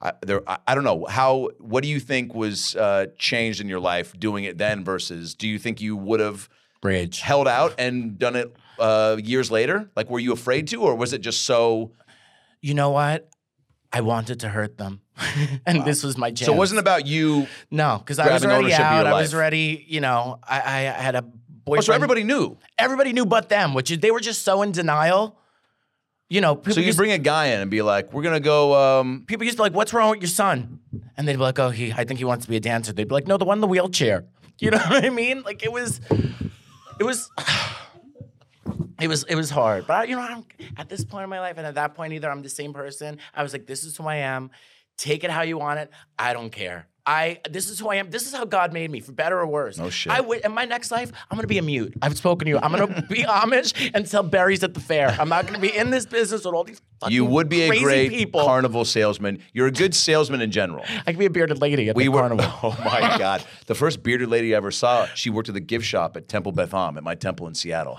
I, there, I, don't know how. What do you think was uh, changed in your life doing it then versus? Do you think you would have Rage. held out and done it uh, years later? Like, were you afraid to, or was it just so? You know what? I wanted to hurt them. *laughs* and this was my chance. So it wasn't about you. No, because I was already out. I was already, you know, I, I had a Oh, boyfriend. so everybody knew. everybody knew but them, which is they were just so in denial. You know, people So you used, bring a guy in and be like, "We're gonna go." Um, people used to be like, "What's wrong with your son?" And they'd be like, "Oh, he, I think he wants to be a dancer." They'd be like, "No, the one in the wheelchair." *laughs* You know what I mean? Like it was, it was. *sighs* It was it was hard, but I, you know, I'm at this point in my life, and at that point, either I'm the same person. I was like, "This is who I am. Take it how you want it. I don't care. I this is who I am. This is how God made me, for better or worse. No shit. I would in my next life, I'm gonna be a mute. I've spoken to you. I'm gonna *laughs* be Amish and sell berries at the fair. I'm not gonna be in this business with all these fucking people. You would be a great people. carnival salesman. You're a good salesman in general. I could be a bearded lady at We the were. carnival. *laughs* Oh my *laughs* God! The first bearded lady I ever saw, she worked at the gift shop at Temple Beth Am at my temple in Seattle.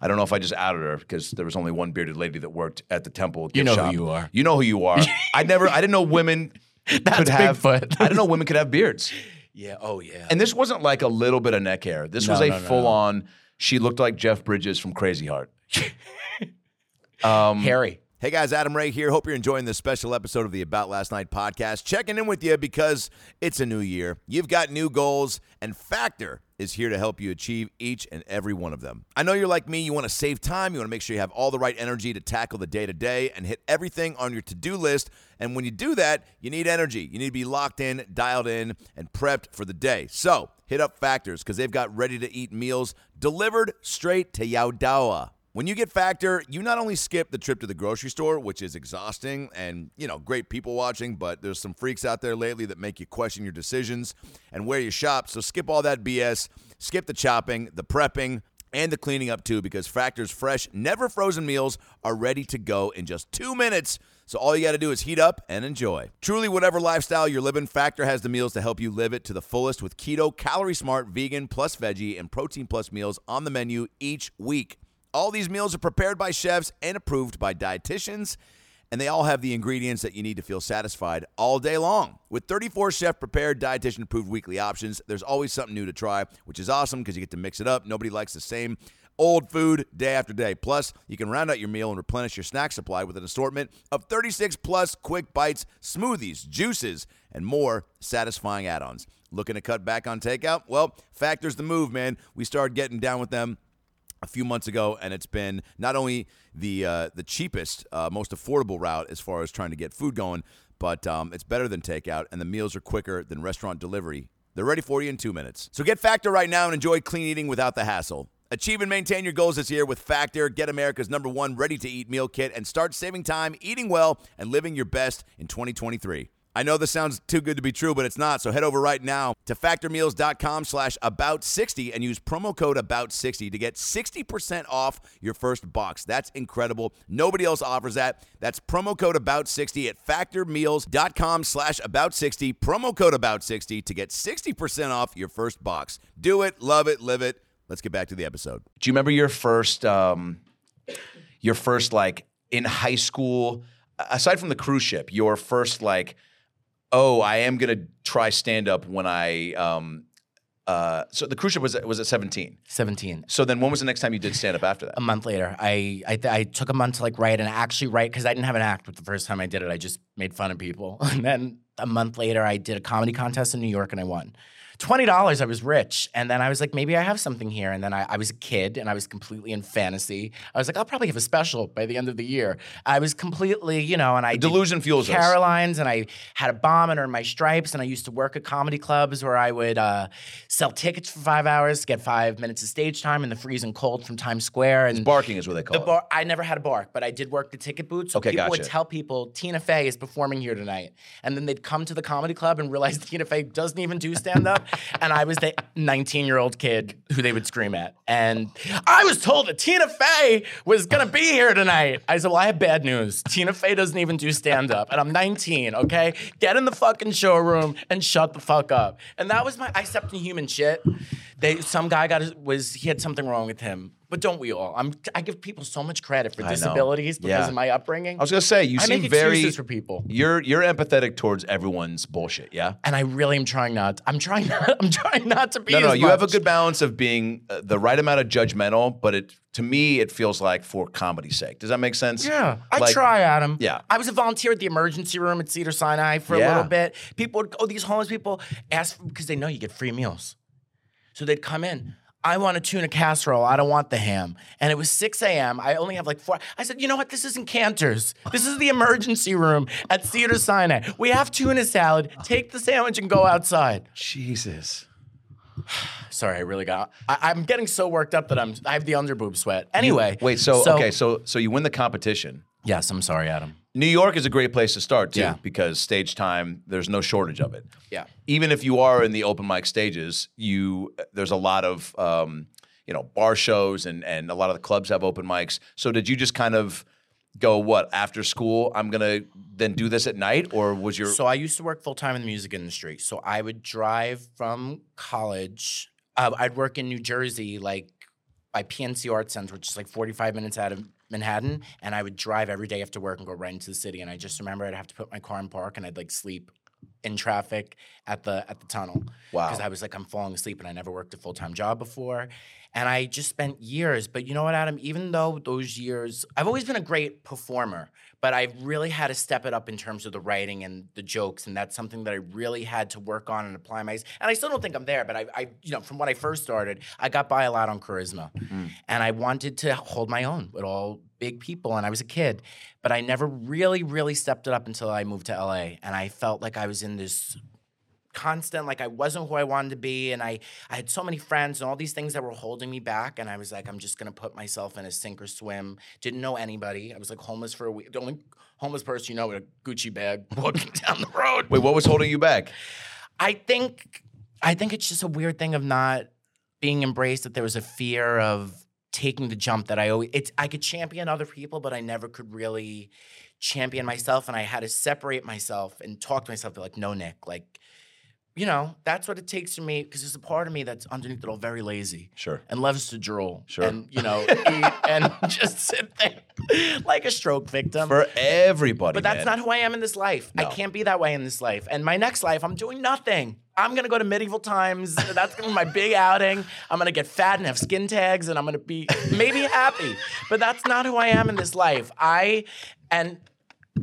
I don't know if I just outed her because there was only one bearded lady that worked at the temple. Gift You know who you are. You know who you are. I never. I didn't know women *laughs* could That's have. Bigfoot. I don't know women could have beards. *laughs* Yeah. Oh yeah. And this wasn't like a little bit of neck hair. This No, was a no, no, full on. She looked like Jeff Bridges from Crazy Heart. *laughs* um, Harry. Hey guys, Adam Ray here. Hope you're enjoying this special episode of the About Last Night podcast. Checking in with you because it's a new year. You've got new goals, and Factor is here to help you achieve each and every one of them. I know you're like me, you want to save time, you want to make sure you have all the right energy to tackle the day to day and hit everything on your to do list. And when you do that, you need energy. You need to be locked in, dialed in, and prepped for the day. So hit up Factors because they've got ready to eat meals delivered straight to Yaodawa. When you get Factor, you not only skip the trip to the grocery store, which is exhausting and, you know, great people watching, but there's some freaks out there lately that make you question your decisions and where you shop. So skip all that BS, skip the chopping, the prepping, and the cleaning up too, because Factor's fresh, never frozen meals are ready to go in just two minutes. So all you got to do is heat up and enjoy. Truly, whatever lifestyle you're living, Factor has the meals to help you live it to the fullest with keto, calorie smart, vegan, plus veggie, and protein plus meals on the menu each week. All these meals are prepared by chefs and approved by dietitians, and they all have the ingredients that you need to feel satisfied all day long. With 34 chef prepared, dietitian approved weekly options, there's always something new to try, which is awesome because you get to mix it up. Nobody likes the same old food day after day. Plus, you can round out your meal and replenish your snack supply with an assortment of 36 plus quick bites, smoothies, juices, and more satisfying add ons. Looking to cut back on takeout? Well, Factor's the move, man. We started getting down with them a few months ago, and it's been not only the uh, the cheapest, uh, most affordable route as far as trying to get food going, but um, it's better than takeout, and the meals are quicker than restaurant delivery. They're ready for you in two minutes. So get Factor right now and enjoy clean eating without the hassle. Achieve and maintain your goals this year with Factor. Get America's number one ready to eat meal kit and start saving time, eating well, and living your best in 2023. I know this sounds too good to be true, but it's not. So head over right now to factormeals.com slash about 60 and use promo code about 60 to get 60% off your first box. That's incredible. Nobody else offers that. That's promo code about 60 at factormeals.com slash about 60. Promo code about 60 to get 60% off your first box. Do it, love it, live it. Let's get back to the episode. Do you remember your first, um, your first like in high school? Aside from the cruise ship, your first like, oh, I am gonna try stand up when I. Um, uh, so the cruise ship was was at seventeen. 17. So then, when was the next time you did stand up after that? A month later, I I, I took a month to like write and actually write because I didn't have an act with the first time I did it. I just made fun of people. *laughs* And then a month later, I did a comedy contest in New York and I won. Twenty dollars, I was rich, and then I was like, maybe I have something here. And then I, I was a kid, and I was completely in fantasy. I was like, I'll probably have a special by the end of the year. I was completely, you know, and I Delusion fuels us. Caroline's, and I had a bomb and earned my stripes, and I used to work at comedy clubs where I would uh, sell tickets for five hours, get five minutes of stage time in the freezing cold from Times Square, and Barking is what they call the it. bar, I never had a bark, but I did work the ticket booth. So Okay, people would tell people Tina Fey is performing here tonight, and then they'd come to the comedy club and realize *laughs* Tina Fey doesn't even do stand up, and I was the 19 year old kid who they would scream at, and I was told that Tina Fey was gonna be here tonight. I said, "Well, I have bad news. Tina Fey doesn't even do stand up, and I'm 19. Okay, get in the fucking showroom and shut the fuck up." And that was my. I stepped in human shit. They some guy got was he had something wrong with him. But don't we all? I'm I give people so much credit for know. disabilities because Yeah. of my upbringing. I was gonna say you I seem make very. excuses for people. You're you're empathetic towards everyone's bullshit. Yeah. and I really am trying not. I'm trying not. *laughs* I'm trying not to be. No, no, as you have a much. good balance of being uh, the right amount of judgmental, but it to me it feels like for comedy's sake. Does that make sense? Yeah, I Like- try, Adam. Yeah. I was a volunteer at the emergency room at Cedar Sinai for a Yeah. little bit. People would, oh, these homeless people ask because they know you get free meals. So they'd come in. I want a tuna casserole. I don't want the ham. And it was 6 a.m. I only have like four. I said, you know what? This isn't Canter's. This is the emergency room at Cedar Sinai. We have tuna salad. Take the sandwich and go outside. Jesus. *sighs* Sorry, I really got. I, I'm getting so worked up that I'm. I have the underboob sweat. Anyway, Wait, so, okay, so so you win the competition. yes, I'm sorry, Adam. New York is a great place to start too, Yeah. because stage time, there's no shortage of it. Yeah. Even if you are in the open mic stages, you there's a lot of um, you know bar shows and and a lot of the clubs have open mics. So did you just kind of go what after school? I'm gonna then do this at night, or was your So I used to work full time in the music industry. So I would drive from college. Uh, I'd work in New Jersey, like by PNC Arts Center, which is like 45 minutes out of Manhattan, and I would drive every day after work and go right into the city. And I just remember I'd have to put my car in park, and I'd like sleep in traffic at the at the tunnel. Wow. Because I was like, I'm falling asleep, and I never worked a full time job before. And I just spent years. But you know what, Adam? Even though those years, I've always been a great performer, but I really had to step it up in terms of the writing and the jokes, and that's something that I really had to work on and apply my. And I still don't think I'm there, but I, I you know, from when I first started, I got by a lot on charisma, mm-hmm. and I wanted to hold my own with all big people, and I was a kid, but I never really, really stepped it up until I moved to LA, and I felt like I was in this constant like I wasn't who I wanted to be and I I had so many friends and all these things that were holding me back and I was like I'm just going to put myself in a sink or swim didn't know anybody I was like homeless for a week the only homeless person you know with a Gucci bag *laughs* walking down the road wait? What was holding you back? I think I think it's just a weird thing of not being embraced that there was a fear of taking the jump that I always it's I could champion other people but I never could really champion myself and I had to separate myself and talk to myself like no Nick like you know that's what it takes for me because there's a part of me that's underneath it all very lazy Sure. and loves to drool Sure. and you know eat *laughs* and just sit there like a stroke victim For everybody, but that's man. not who I am in this life. I can't be that way in this life. And my next life, I'm doing nothing. I'm gonna go to medieval times. That's gonna be my big outing. I'm gonna get fat and have skin tags, and I'm gonna be maybe happy. But that's not who I am in this life. I and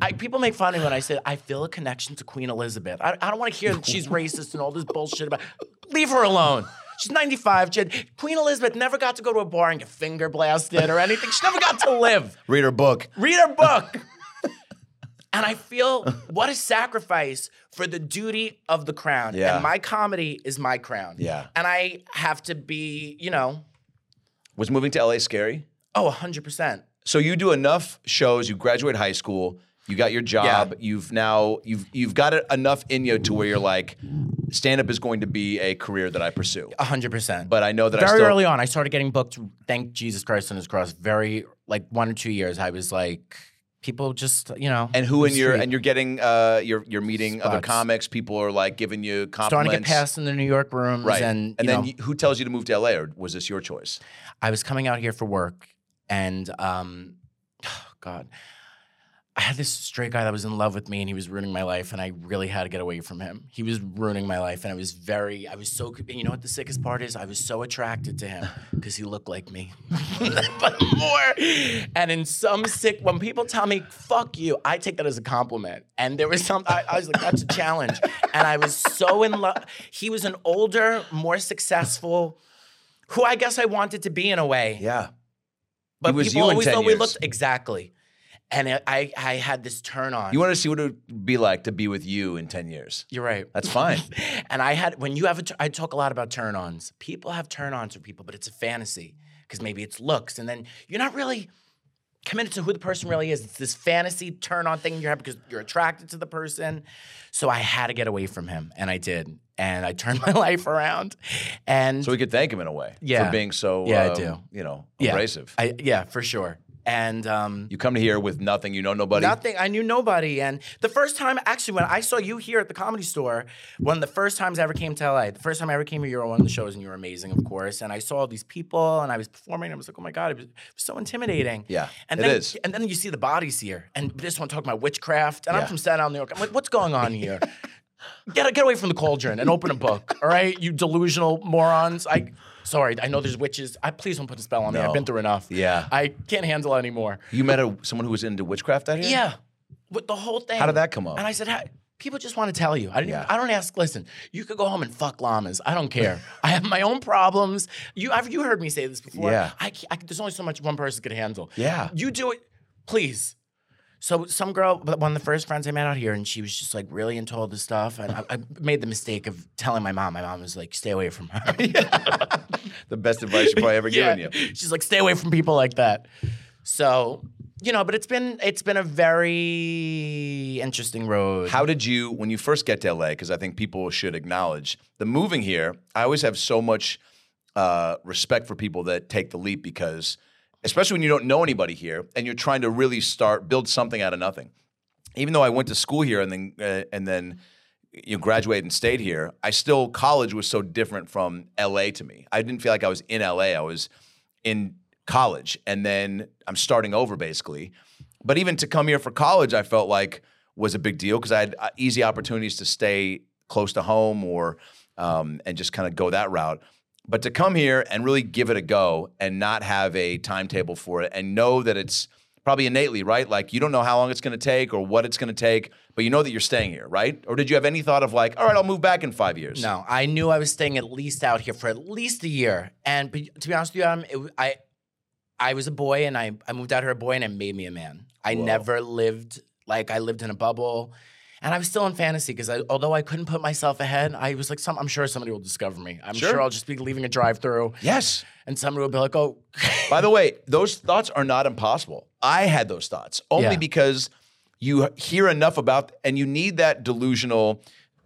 I, people make fun of me when I say I feel a connection to Queen Elizabeth. I, I don't want to hear that she's *laughs* racist and all this bullshit about. Leave her alone. She's 95. She had- Queen Elizabeth never got to go to a bar and get finger blasted or anything. She never got to live Read her book. read her book. *laughs* and I feel what a sacrifice for the duty of the crown. Yeah. And my comedy is my crown. Yeah. And I have to be, you know, Was moving to LA scary? oh, 100%. So you do enough shows. You graduate high school. You got your job. Yeah. You've now you've you've got it enough in you to where you're like, stand up is going to be a career that I pursue. 100%. But I know that I very still, early on, I started getting booked. Thank Jesus Christ on His cross. Very like one or two years, I was like, people just, you know. And who in your and you're getting uh you're you're meeting other comics. People are like giving you compliments. starting to get passed in the New York rooms. Right. And, and then know, you, who tells you to move to LA, or was this your choice? I was coming out here for work, and um, *sighs* God, I had this straight guy that was in love with me, and he was ruining my life, and I really had to get away from him. He was ruining my life, and I was very, I was so. You know what the sickest part is? I was so attracted to him *laughs* because he looked like me, *laughs* but more. And in some sick, when people tell me "fuck you," I take that as a compliment. And there was some, I, I was like, "That's a challenge," and I was so in love. He was an older, more successful who I guess I wanted to be in a way. Yeah. But was people always 10 thought we looked exactly. And I, I, I had this turn on. You want to see what it would be like to be with you in ten years? You're right. That's fine. *laughs* and I had when you have a, t- I talk a lot about turn ons. People have turn ons for people, but it's a fantasy because maybe it's looks, and then you're not really committed to who the person really is. It's this fantasy turn on thing you have because you're attracted to the person. So I had to get away from him, and I did, and I turned *laughs* my life around. And so we could thank him in a way Yeah. for being so Yeah, I um, do. you know yeah, abrasive. I, yeah, for sure. And um, you come to here with nothing. You know nobody. Nothing. I knew nobody. And the first time, actually, when I saw you here at the comedy store, one of the first times I ever came to LA, the first time I ever came here, you were on one of the shows and you were amazing, of course. And I saw all these people and I was performing and I was like, oh my God, it was, it was so intimidating. Yeah, and it then, is. And then you see the bodies here. And this one talking about witchcraft. And Yeah. I'm from Staten Island, New York. I'm like, what's going on here? *laughs* Get, get away from the cauldron and open a book, all right? You delusional morons. I sorry, I know there's witches. I please don't put a spell on me. No. I've been through enough. Yeah. I can't handle it anymore. You met a, someone who was into witchcraft out here. Yeah, with the whole thing. How did that come up? And I said, "How- people just want to tell you. I didn't. Yeah. I don't ask. Listen, you could go home and fuck llamas. I don't care. *laughs* I have my own problems. You, have you heard me say this before? Yeah. I, I, there's only so much one person could handle. Yeah. You do it, please. So some girl, one of the first friends I met out here, and she was just like really into all this stuff, and I, I made the mistake of telling my mom. My mom was like, "Stay away from her." *laughs* The best advice you've probably ever given you. She's like, "Stay away from people like that." So you know, but it's been it's been a very interesting road. How did you, when you first get to LA, because I think people should acknowledge the moving here, I always have so much uh, respect for people that take the leap because, especially when you don't know anybody here and you're trying to really start, build something out of nothing. Even though I went to school here and then, uh, and then, you know, graduated and stayed here, I still, college was so different from LA to me. I didn't feel like I was in LA. I was in college and then I'm starting over basically. But even to come here for college, I felt like was a big deal because I had uh, easy opportunities to stay close to home or um, and just kind of go that route. But to come here and really give it a go and not have a timetable for it and know that it's probably innately right, like you don't know how long it's going to take or what it's going to take, but you know that you're staying here, right? Or did you have any thought of like, all right, I'll move back in five years? No, I knew I was staying at least out here for at least a year. And to be honest with you, Adam, it, I I was a boy and I, I moved out here a boy and it made me a man. I never lived like I lived in a bubble. And I was still in fantasy because I, although I couldn't put myself ahead, I was like, some, I'm sure somebody will discover me. I'm Sure. sure, I'll just be leaving a drive through. Yes. And somebody will be like, oh, *laughs* By the way, those thoughts are not impossible. I had those thoughts only Yeah. because you hear enough about, and you need that delusional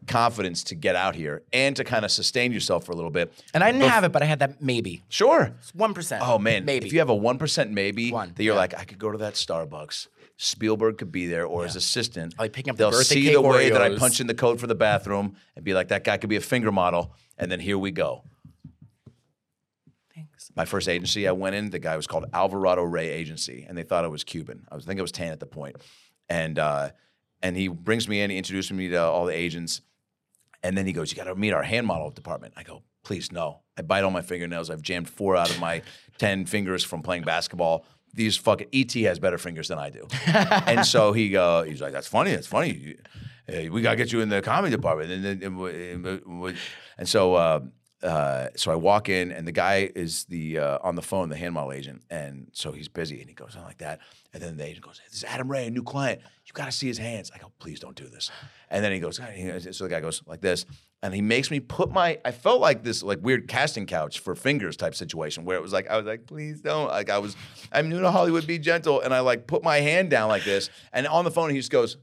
confidence to get out here and to kind of sustain yourself for a little bit. and I didn't have it, but I had that maybe. Sure. It's 1%. Oh man, Maybe. if you have a one percent maybe One, that you're yeah. like, I could go to that Starbucks. Spielberg could be there or his assistant. Like picking up the They'll birthday see the way that I punch in the code for the bathroom and be like, that guy could be a finger model. And then here we go. Thanks. My first agency I went in, the guy was called Alvarado Ray Agency, and they thought I was Cuban. I was I think I was tan at the point. And uh, and he brings me in, he introduces me to all the agents, and then he goes, You gotta meet our hand model department. I go, please no. I bite all my fingernails. I've jammed four out of my ten fingers from playing basketball. These fucking ET has better fingers than I do. *laughs* and so he go, he's like, That's funny, that's funny. Hey, we gotta get you in the comedy department. And then and, so uh, uh, so I walk in, and the guy is the uh, on the phone, the hand model agent, and so he's busy, and he goes on like that, and then the agent goes, "This is Adam Ray, a new client. You got to see his hands." I go, "Please don't do this." And then he goes, he goes- so the guy goes like this, and he makes me put my. I felt like this like weird casting couch for fingers type situation where it was like I was like, "Please don't." Like I was, I'm new to Hollywood, be gentle, and I like put my hand down like this, and on the phone he just goes.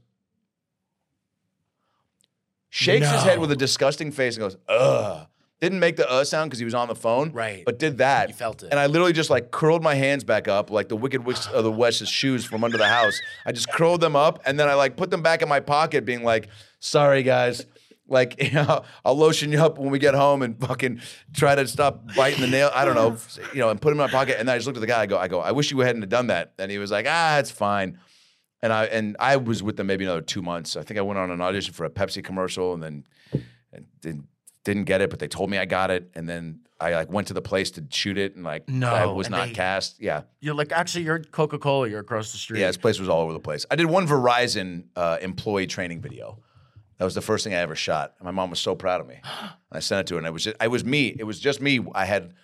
Shakes his head with a disgusting face and goes, ugh. Didn't make the uh sound because he was on the phone. Right. But did that. You felt it. And I literally just like curled my hands back up like the Wicked Witch of the West's shoes from under the house. I just curled them up and then I like put them back in my pocket, being like, sorry guys. Like, *laughs* you know, I'll lotion you up when we get home and fucking try to stop biting the nail. I don't know, *laughs* you know, and put them in my pocket. And then I just looked at the guy. I go, I go, I wish you hadn't have done that. And he was like, ah, it's fine. And I and I was with them maybe another two months. I think I went on an audition for a Pepsi commercial and then and didn't didn't get it, but they told me I got it. And then I like went to the place to shoot it and like No, I was not they- cast. Yeah. You're like, actually, you're Coca Cola. You're across the street. Yeah, this place was all over the place. I did one Verizon uh, employee training video. That was the first thing I ever shot. And my mom was so proud of me. And I sent it to her, and it was just, was me. It was just me. I had,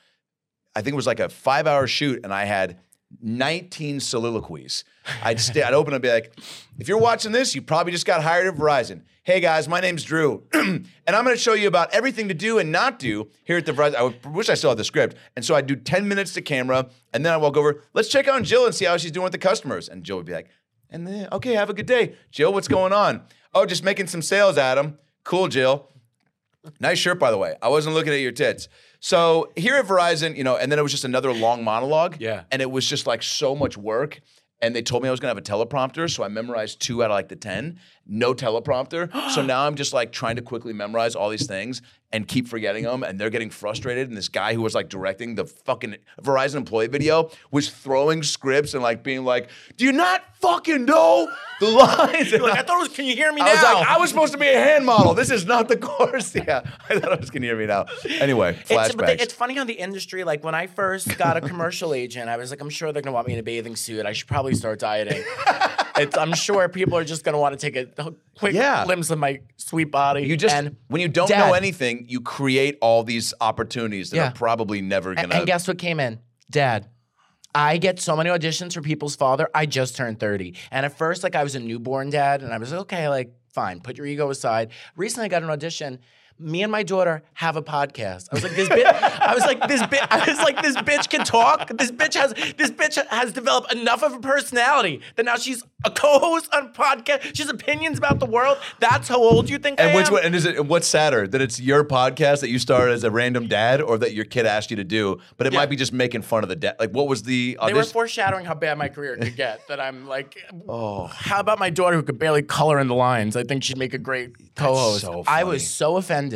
I think it was like a five hour shoot, and I had 19 soliloquies. I'd stay, I'd open and be like, if you're watching this, you probably just got hired at Verizon. Hey guys, my name's Drew, *clears throat* and I'm going to show you about everything to do and not do here at the Verizon. I wish I still had the script. And so I'd do 10 minutes to camera, and then I walk over, let's check on Jill and see how she's doing with the customers. And Jill would be like, and then, okay, have a good day. Jill, what's going on? Oh, just making some sales, Adam. Cool, Jill. Nice shirt, by the way. I wasn't looking at your tits. So here at Verizon, you know, and then it was just another long monologue. Yeah. And it was just like so much work. And they told me I was gonna have a teleprompter, so I memorized two out of like the ten. No teleprompter. *gasps* so now I'm just like trying to quickly memorize all these things and keep forgetting them. And they're getting frustrated. And this guy who was like directing the fucking Verizon employee video was throwing scripts and like being like, "Do you not fucking know the lines?" Like, I- I thought it was, can you hear me I now? was like, I was supposed to be a hand model. This is not the course. *laughs* Yeah, I thought I was gonna hear me now. Anyway, It's, but flashbacks. it's funny how the industry, like when I first got a *laughs* commercial agent, I was like, I'm sure they're gonna want me in a bathing suit. I should probably start dieting. *laughs* it's, I'm sure people are just gonna want to take a, quick Yeah. glimpse of my sweet body. you just and when you don't Dad. know anything, you create all these opportunities that Yeah. are probably never gonna. And guess what came in? Dad. I get so many auditions for People's Father. I just turned 30. And at first, like, I was a newborn dad, and I was like, okay, like, fine, put your ego aside. Recently, I got an audition. Me and my daughter have a podcast. I was like, this bitch. I was like, this bitch. I was like, this bitch can talk. This bitch has. This bitch has developed enough of a personality that now she's a co-host on podcast. She has opinions about the world. That's how old you think I And which am. one, and is it what's sadder that it's your podcast that you started as a random dad, or that your kid asked you to do, but it Yeah. might be just making fun of the dad? Like, what was the They were foreshadowing how bad my career could get. That I'm like, oh, how about my daughter who could barely color in the lines? I think she'd make a great co-host. so I was so offended,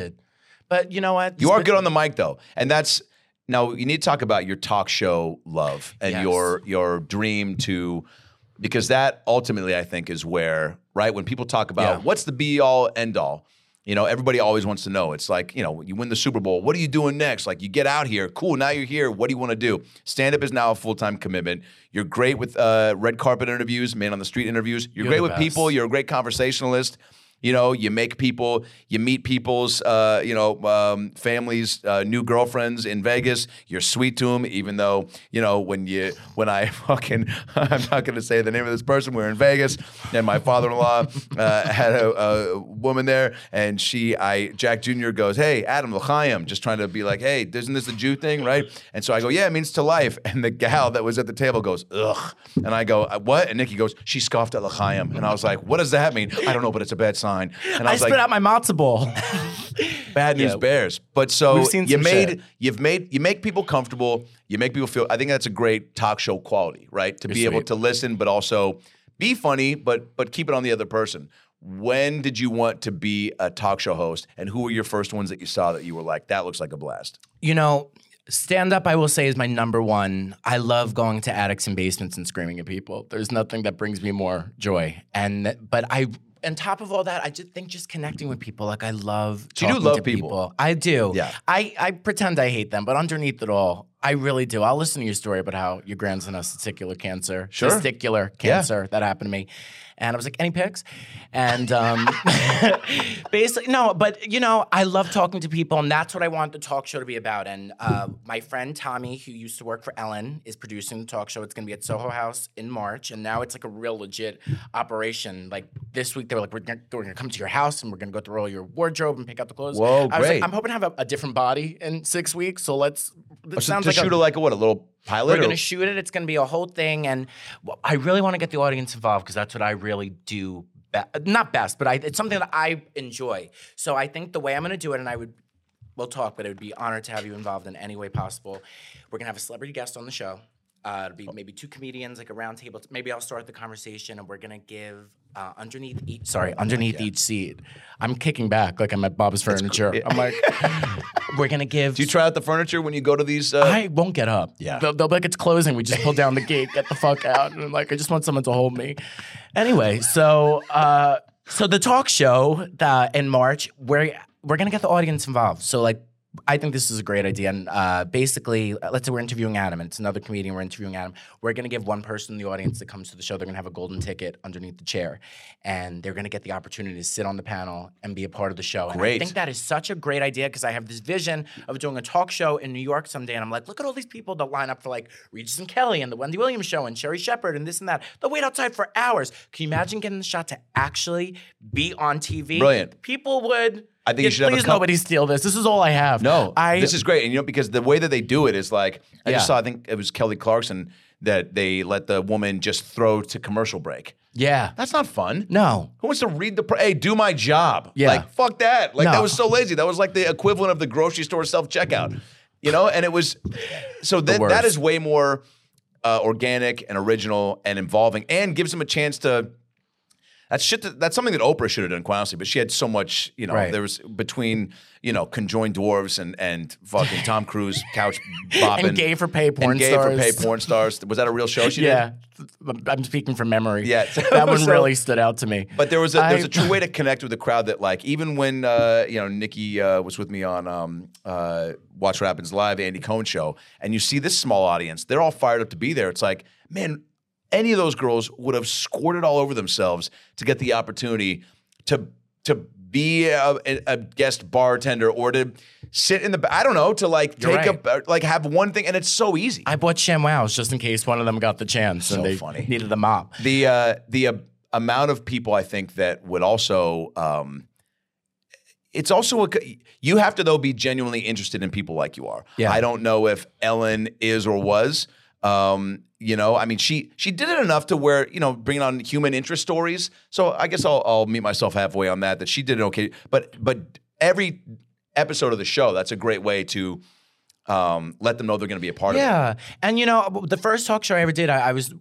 but you know what? You are good on the mic though, and that's now you need to talk about your talk show love and Yes. your your dream to because that ultimately I think is where right when people talk about Yeah. what's the be all end all. You know, everybody always wants to know. It's like, you know, you win the Super Bowl. What are you doing next? Like, you get out here. Cool. Now you're here. What do you want to do? Stand up is now a full time commitment. You're great with uh, red carpet interviews, man on the street interviews. You're, You're great with people. You're a great conversationalist. You know, you make people, you meet people's, uh, you know, um, families, uh, new girlfriends in Vegas. You're sweet to them, even though, you know, when you, when I *laughs* fucking, I'm not going to say the name of this person. We're in Vegas, and my father-in-law uh, had a, a woman there, and she, I, Jack Jr. goes, "Hey, Adam L'chaim," just trying to be like, "Hey, isn't this a Jew thing, right?" And so I go, "Yeah, it means to life." And the gal that was at the table goes, "Ugh," and I go, "Uh, "What?" And Nikki goes, "She scoffed at L'chaim," and I was like, "What does that mean?" I don't know, but it's a bad sign. And I I was spit like, out my matzo ball. *laughs* bad news Yeah. bears. But so you made shit. you've made you make people comfortable. You make people feel. I think that's a great talk show quality, right? To be able to listen, but also be funny, but but keep it on the other person. When did you want to be a talk show host, and who were your first ones that you saw that you were like, that looks like a blast? you know, stand up, I will say, is my number one. I love going to attics and basements and screaming at people. There's nothing that brings me more joy. And but I. On top of all that, I just think just connecting with people. Like I love. You do talking love to people. I do. Yeah. I, I pretend I hate them, but underneath it all, I really do. I'll listen to your story about how your grandson has testicular cancer. Sure. Testicular Yeah. cancer. That happened to me. And I was like, any pics? And um, *laughs* basically, no, but you know, I love talking to people, and that's what I want the talk show to be about. And uh, my friend Tommy, who used to work for Ellen, is producing the talk show. It's going to be at Soho House in March, and now it's like a real legit operation. Like this week, they were like, we're going to come to your house and we're going to go through all your wardrobe and pick out the clothes. Whoa, I was great. like, I'm hoping to have a, a different body in six weeks, so let's. It So sounds to like shoot a, a, like a what a little pilot. we're going to shoot it. It's going to be a whole thing, and I really want to get the audience involved because that's what I really do. Be- not best, but I, it's something that I enjoy. So I think the way I'm going to do it, and I would, we'll talk, but it would be honored to have you involved in any way possible. We're going to have a celebrity guest on the show. Uh, it'll be maybe two comedians, like a round table. Maybe I'll start the conversation, and we're gonna give uh, underneath each. Sorry, underneath each seat. I'm kicking back like I'm at Bob's Furniture. I'm like, *laughs* we're gonna give. Do you try out the furniture when you go to these? Uh, I won't get up. Yeah. They'll, they'll be like, it's closing. We just pull down the gate, get the fuck out. And I'm like, I just want someone to hold me. Anyway, so uh, so the talk show in March, we're, we're going to get the audience involved. So, like, I think this is a great idea. And uh, basically, uh, let's say we're interviewing Adam, and it's another comedian, we're interviewing Adam. We're going to give one person in the audience that comes to the show, they're going to have a golden ticket underneath the chair. And they're going to get the opportunity to sit on the panel and be a part of the show. And I think that is such a great idea because I have this vision of doing a talk show in New York someday. And I'm like, look at all these people that line up for like Regis and Kelly and the Wendy Williams show and Sherri Shepherd and this and that. They'll wait outside for hours. Can you imagine getting the shot to actually be on TV? Brilliant. People would. I think you Yeah, should have a Please, nobody steal this. This is all I have. No, I. this is great, and you know because the way that they do it is like I just saw. I think it was Kelly Clarkson that they let the woman just throw to commercial break. yeah. That's not fun. No. Who wants to read the? Pr- hey, do my job. Yeah. Like fuck that. Like that was so lazy. That was like the equivalent of the grocery store self checkout. You know, and it was so that that is way more uh, organic and original and involving, and gives them a chance to. That's shit. That, that's something that Oprah should have done, quite honestly. But she had so much, you know. Right. There was between you know conjoined dwarves and and fucking Tom Cruise *laughs* couch bopping And gay for pay porn and gay stars. for pay porn stars. Was that a real show she did? Yeah. I'm speaking from memory. Yeah. *laughs* that one *laughs* So- really stood out to me. But there was a there's a true way to connect with the crowd that like even when uh, you know Nikki uh, was with me on um, uh, Watch What Happens Live, Andy Cohen show, and you see this small audience, they're all fired up to be there. It's like, man, any of those girls would have squirted all over themselves to get the opportunity to to be a, a guest bartender or to sit in the I don't know to like You're take a like have one thing and it's so easy. I bought ShamWows just in case one of them got the chance So and they funny. needed a mop. the uh, the uh, amount of people I think that would also um, it's also a you have to though be genuinely interested in people like you are. Yeah. I don't know if Ellen is or was. Um, you know, I mean, she she did it enough to where you know bringing on human interest stories. So I guess I'll I'll meet myself halfway on that. That she did it okay, but but every episode of the show, that's a great way to um, let them know they're going to be a part of it. Yeah, and you know, the first talk show I ever did, I, I was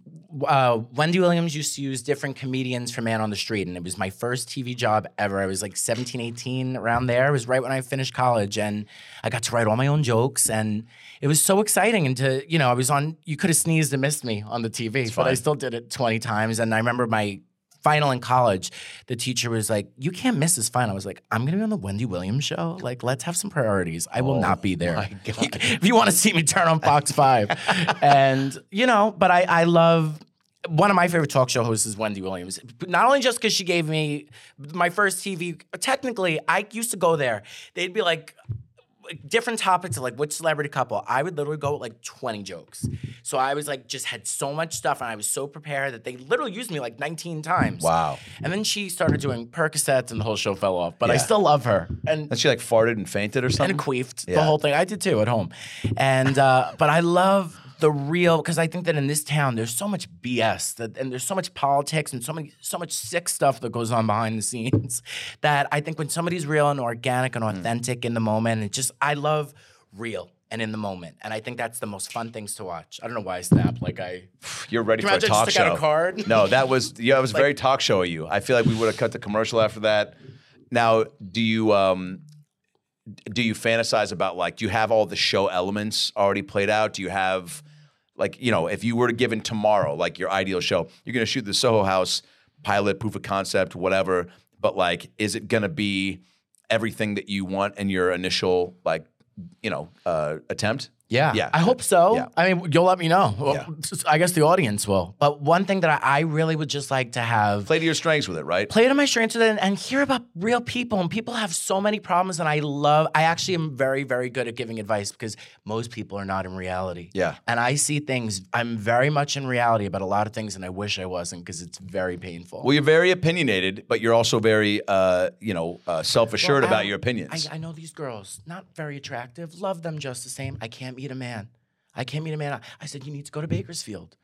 uh, Wendy Williams used to use different comedians for Man on the Street, and it was my first TV job ever. I was like 17, 18, around there. It was right when I finished college, and I got to write all my own jokes, and it was so exciting. And to you know, I was on. You could have sneezed and missed me on the TV, but I still did it twenty times. And I remember my final in college, the teacher was like, "You can't miss this final." I was like, "I'm gonna be on the Wendy Williams show. Like, let's have some priorities. I will not oh be there. *laughs* if you want to see me turn on Fox Five, and you know, but I I love." One of my favorite talk show hosts is Wendy Williams. Not only just because she gave me my first TV. Technically, I used to go there. They'd be like, different topics of like which celebrity couple, I would literally go with like 20 jokes. So I was like, just had so much stuff and I was so prepared that they literally used me like 19 times. Wow. And then she started doing Percocets and the whole show fell off. But I still love her. And And she like farted and fainted or something. and queefed the whole thing. I did too at home. And uh, but I love the real because I think that in this town there's so much BS that and there's so much politics and so many so much sick stuff that goes on behind the scenes *laughs* that I think when somebody's real and organic and authentic in the moment, it just I love real and in the moment. And I think that's the most fun things to watch. I don't know why I snapped like I *sighs* You're ready for a talk out show. a card? No, that was *laughs* yeah, it was very talk show of you. I feel like we would have cut the commercial after that. Now, do you um do you fantasize about like do you have all the show elements already played out? Do you have like, you know, if you were to given tomorrow, like your ideal show, you're gonna shoot the Soho House pilot, proof of concept, whatever, but like, is it gonna be everything that you want in your initial like, you know, uh attempt? Yeah, Yeah. I hope so. Yeah. I mean, you'll let me know. Well, Yeah. I guess the audience will. But one thing that I, I really would just like to have Play to your strengths with it, right? play to my strengths with it and, and hear about real people. And people have so many problems, and I love. I actually am very, very good at giving advice because most people are not in reality. Yeah. and I see things. I'm very much in reality about a lot of things, and I wish I wasn't because it's very painful. Well, you're very opinionated, but you're also very, uh, you know, uh, self-assured Well, about your opinions. I, I know these girls, not very attractive, love them just the same. I can't meet a man. I can't meet a man. I- said, you need to go to Bakersfield.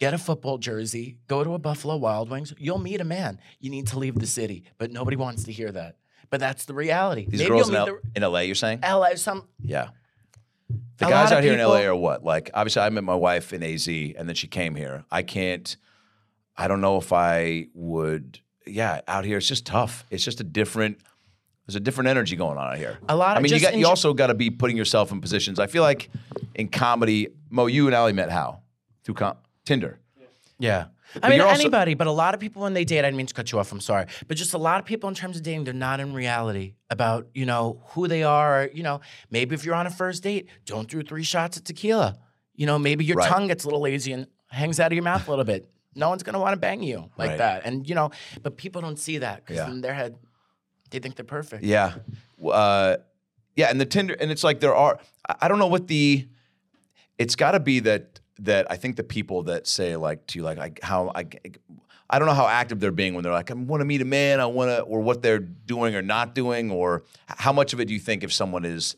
Get a football jersey, go to a Buffalo Wild Wings. You'll meet a man. You need to leave the city, but nobody wants to hear that. But that's the reality. These Maybe girls in, L- meet in LA, you're saying? the LA. Some yeah. The guys out here in LA are what? Like, obviously, I met my wife in AZ, and then she came here. I can't. I don't know if I would. Yeah, out here, it's just tough. It's just a different. There's a different energy going on out here. A lot Of I mean, you got. You also got to be putting yourself in positions. I feel like in comedy, Mo, you and Ali met how? Through com- Tinder. Yeah. I mean, you're also- anybody, but a lot of people when they date, I didn't mean to cut you off, I'm sorry. But just a lot of people in terms of dating, they're not in reality about, you know, who they are. You know, maybe if you're on a first date, don't do three shots of tequila. You know, maybe your Right. tongue gets a little lazy and hangs out of your mouth a little bit. No one's gonna want to bang you like Right. that. And, you know, but people don't see that because Yeah. in their head, they think they're perfect. Yeah. Uh, yeah, and the Tinder, and it's like there are. I- don't know what the. It's got to be that that I think the people that say like to you like I, how I. I don't know how active they're being when they're like, I want to meet a man, I want to, or what they're doing or not doing, or how much of it do you think if someone is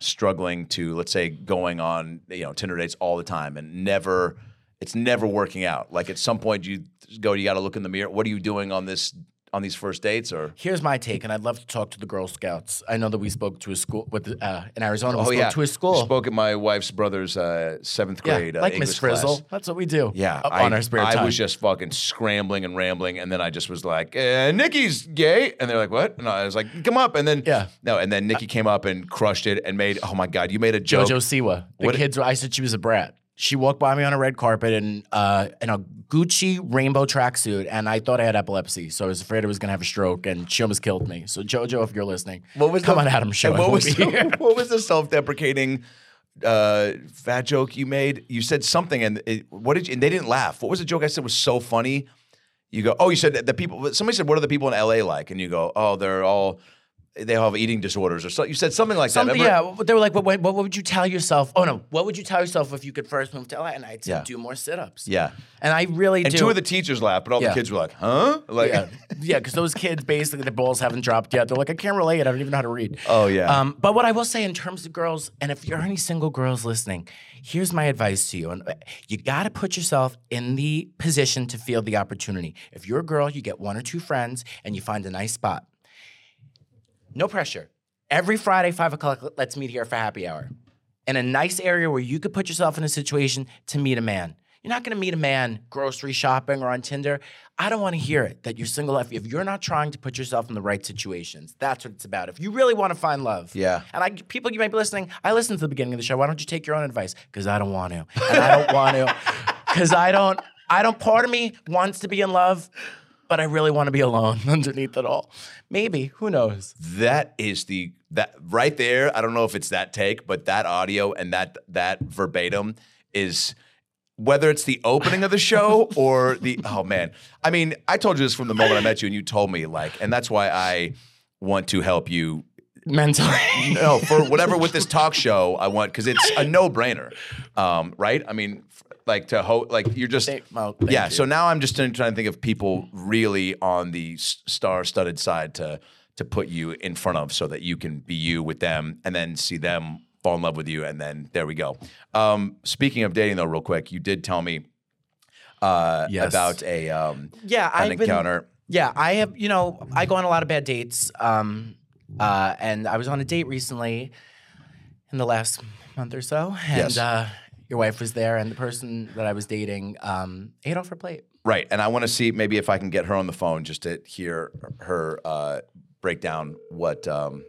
struggling to, let's say, going on, you know, Tinder dates all the time and never, it's never working out. Like at some point you go, you got to look in the mirror. What are you doing on this, on these first dates or? Here's my take, and I'd love to talk to the Girl Scouts. I know that we spoke to a school with uh, in Arizona. We Oh spoke yeah, to a school. Spoke at my wife's brother's uh, seventh grade, uh, like English Miss Frizzle. class. That's what we do. Yeah, up I, on our spare I time. was just fucking scrambling and rambling, and then I just was like, uh, "Nikki's gay," and they're like, "What?" And I was like, "Come up," and then Yeah. no, and then Nikki came up and crushed it and made. Oh my god, you made a joke. JoJo Siwa. The What- kids. I said she was a brat. She walked by me on a red carpet in uh, in a Gucci rainbow tracksuit, and I thought I had epilepsy, so I was afraid I was gonna have a stroke, and she almost killed me. So JoJo, if you're listening, What was come the, on, Adam Show. What was the, *laughs* what was the self-deprecating uh, fat joke you made? You said something, and it, what did you? And they didn't laugh. What was the joke I said was so funny? You go, oh, you said that the people. Somebody said, what are the people in LA like? And you go, oh, they're all. They have eating disorders or so. You said something like that. Remember? yeah, they were like, what, what, what would you tell yourself? Oh no, what would you tell yourself if you could first move to LA? And I'd Yeah. do more sit-ups. Yeah. and I really And do. two of the teachers laughed, but all Yeah. the kids were like, "Huh?" Like, yeah, yeah, because those kids basically the balls haven't dropped yet. They're like, I can't relate. I don't even know how to read. Oh, yeah. Um, but what I will say in terms of girls, and if you're any single girls listening, here's my advice to you: and uh, you got to put yourself in the position to feel the opportunity. If you're a girl, you get one or two friends, and you find a nice spot. No pressure. Every Friday, five o'clock, let's meet here for happy hour. In a nice area where you could put yourself in a situation to meet a man. You're not gonna meet a man grocery shopping or on Tinder. I don't wanna hear it that you're single. If, if you're not trying to put yourself in the right situations, that's what it's about. If you really wanna find love. Yeah. And I, people, you might be listening. I listened to the beginning of the show. Why don't you take your own advice? Because I don't want to. And I don't want to. *laughs* Because I don't, I don't, part of me wants to be in love, but I really want to be alone *laughs* underneath it all. Maybe. Who knows? that is the that right there. I don't know if it's that take, but that audio and that that verbatim is whether it's the opening of the show *laughs* or the oh man. I mean, I told you this from the moment I met you, and you told me like, and that's why I want to help you. Mentally. No, for whatever with *laughs* this talk show, I want because it's a no brainer, um, right? I mean, like to ho- like you're just Thank- well, thank yeah. you. So now I'm just trying to think of people really on the star-studded side to to put you in front of, so that you can be you with them, and then see them fall in love with you, and then there we go. Um, speaking of dating, though, real quick, you did tell me uh, Yes. about a um, Yeah, an I've been- encounter. Yeah, I have. You know, I go on a lot of bad dates. Um, uh, and I was on a date recently in the last month or so, and Yes. uh, your wife was there, and the person that I was dating um, ate off her plate. Right, and I want to see maybe if I can get her on the phone just to hear her uh, break down what. Um...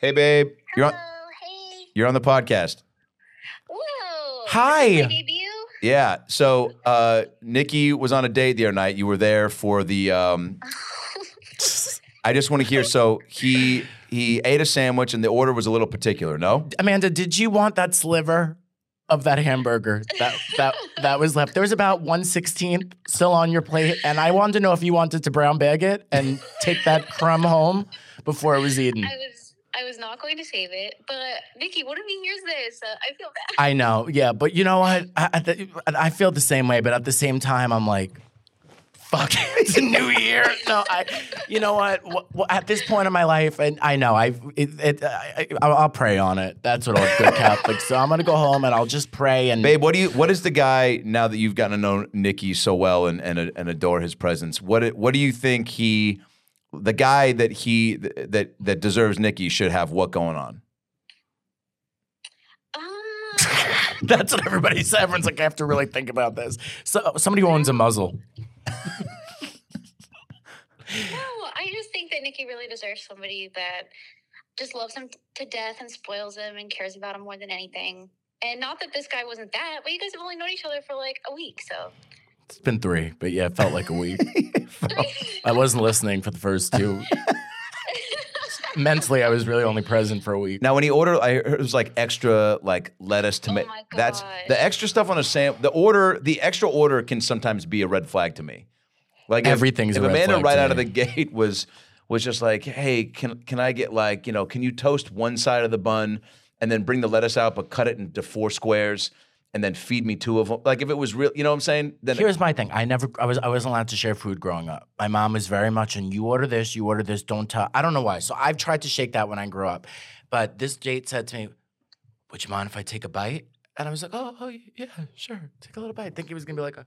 Hey, babe, you're on. Hello, hey. You're on the podcast. Whoa. Hi. Is this my debut? Yeah. So uh, Nikki was on a date the other night. You were there for the. Um, *laughs* I just want to hear. So he he ate a sandwich, and the order was a little particular. No. Amanda, did you want that sliver of that hamburger that that that was left? There was about one sixteenth still on your plate, and I wanted to know if you wanted to brown bag it and take that crumb home before it was eaten. I was I was not going to save it, but Nikki, what if he hears this? Uh, I feel bad. I know, yeah, but you know what? I, I, I feel the same way, but at the same time, I'm like, fuck, *laughs* it's a new year. No, I, you know what? Wh- wh- At this point in my life, and I know I, it, it, I, I'll I'll pray on it. That's what all good Catholics. So I'm gonna go home and I'll just pray and. Babe, what do you? What is the guy now that you've gotten to know Nikki so well and and, and adore his presence? What what do you think he, the guy that he that that deserves Nikki should have what going on? Um, *laughs* That's what everybody said. Everyone's like, I have to really think about this. So somebody who owns a muzzle. No, I just think that Nikki really deserves somebody that just loves him to death and spoils him and cares about him more than anything. And not that this guy wasn't that, but you guys have only known each other for like a week, so. It's been three, but yeah, it felt like a week. *laughs* *laughs* I wasn't listening for the first two. *laughs* Mentally, I was really only present for a week. Now, when he ordered, I heard it was like extra, like lettuce, tomato. Oh my That's God. the extra stuff on a sam. The order, the extra order can sometimes be a red flag to me. Like if- Everything's if a red Amanda flag right to out of me. the gate was was just like, hey, can can I get like you know, can you toast one side of the bun and then bring the lettuce out, but cut it into four squares and then feed me two of them? Like if it was real, you know what I'm saying? Then Here's my thing. I never, I was, I wasn't allowed to share food growing up. My mom was very much, and you order this, you order this, don't tell. I don't know why. So I've tried to shake that when I grew up, but this date said to me, "Would you mind if I take a bite?" And I was like, "Oh, oh yeah, sure, take a little bite." I think he was gonna be like a.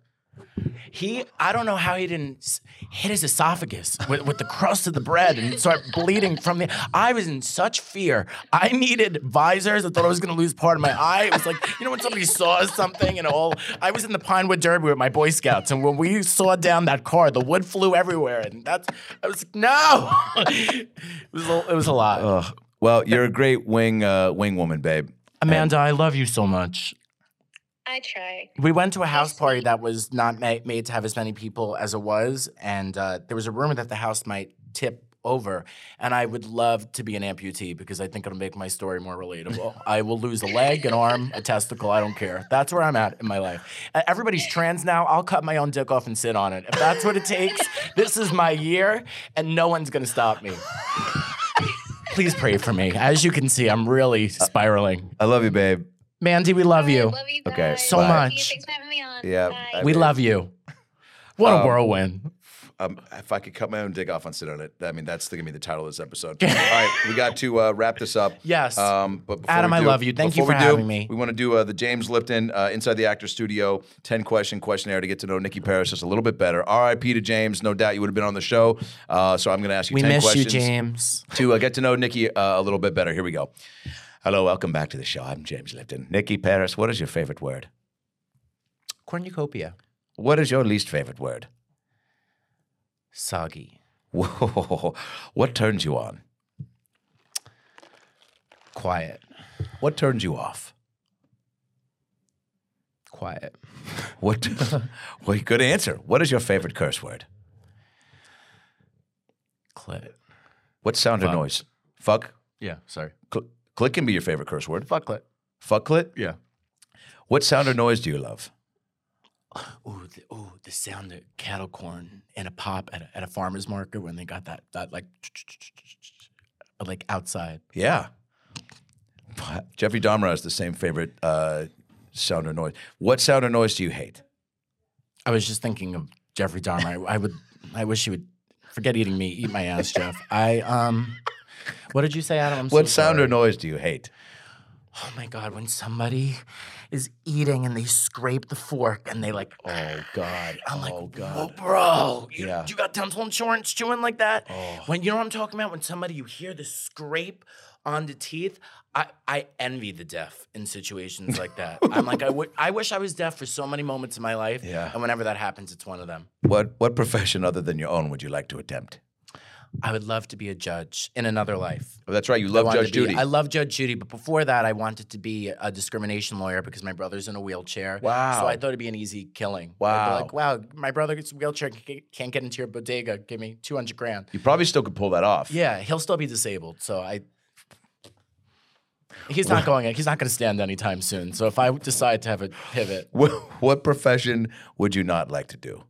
He, I don't know how he didn't hit his esophagus with, with the crust of the bread and start bleeding from the. I was in such fear. I needed visors. I thought I was going to lose part of my eye. It was like, you know, when somebody saw something and all. I was in the Pinewood Derby with my Boy Scouts, and when we saw down that car, the wood flew everywhere, and that's. I was like, no. *laughs* it was. A, it was a lot. Ugh. well, you're a great wing uh, wing woman, babe. Amanda, I love you so much. I try. We went to a house party that was not ma- made to have as many people as it was, and uh, there was a rumor that the house might tip over. And I would love to be an amputee because I think it'll make my story more relatable. *laughs* I will lose a leg, an arm, a testicle. I don't care. That's where I'm at in my life. Uh, Everybody's *laughs* trans now. I'll cut my own dick off and sit on it if that's what it takes. this is my year, and no one's gonna stop me. *laughs* Please pray for me. As you can see, I'm really spiraling. I love you, babe. Mandy, we love you. Love you guys. Okay, So bye. much. Thanks for having me on. Yeah, Bye. I- We love you. What a Um, whirlwind. Um, if I could cut my own dick off and sit on it, I mean that's gonna be the title of this episode. *laughs* All right, we got to uh, wrap this up. Yes. Um, but before Adam, we I love you. Thank you for we do, having me. We want to do uh, the James Lipton uh, Inside the Actor Studio ten question questionnaire to get to know Nikki Paris just a little bit better. R.I.P. to James. No doubt you would have been on the show. Uh, so I'm going to ask you We ten miss you, questions James. to uh, get to know Nikki uh, a little bit better. Here we go. Hello, welcome back to the show. I'm James Lipton. Nikki Paris, what is your favorite word? Cornucopia. What is your least favorite word? Soggy. Whoa, what turns you on? Quiet. What turns you off? Quiet. What? *laughs* well, good answer. What is your favorite curse word? Clit. What sound or noise? Fuck. Yeah, sorry. Cl- click can be your favorite curse word. Fuck clit. Fuck clit. Yeah. What sound or noise do you love? Ooh, the, ooh, the sound of kettle corn and a pop at a, at a farmer's market when they got that that like *tsk* like outside. Yeah. Jeffrey Dahmer has the same favorite uh, sound or noise. What sound or noise do you hate? I was just thinking of Jeffrey Dahmer. I, I would. I wish he would forget eating me. Eat my ass, Jeff. I um. What did you say, Adam? I'm so What sound sorry. or noise do you hate? Oh my god, when somebody is eating and they scrape the fork and they like, Oh God. I'm like, oh "Whoa, bro, you, Yeah. you got dental insurance chewing like that? Oh. When you know what I'm talking about? When somebody you hear the scrape on the teeth, I, I envy the deaf in situations like that. *laughs* I'm like, I would, I wish I was deaf for so many moments in my life. Yeah. And whenever that happens, it's one of them. What What profession other than your own would you like to attempt? I would love to be a judge in another life. Oh, that's right. You love Judge be- Judy. I love Judge Judy, but before that, I wanted to be a discrimination lawyer because my brother's in a wheelchair. Wow. So I thought it'd be an easy killing. I'd be Wow. like, wow, my brother gets a wheelchair, can't get into your bodega. Give me 200 grand. you probably still could pull that off. Yeah, he'll still be disabled. So I. He's not going. He's not going to stand anytime soon. So if I decide to have a pivot, *laughs* What, what profession would you not like to do?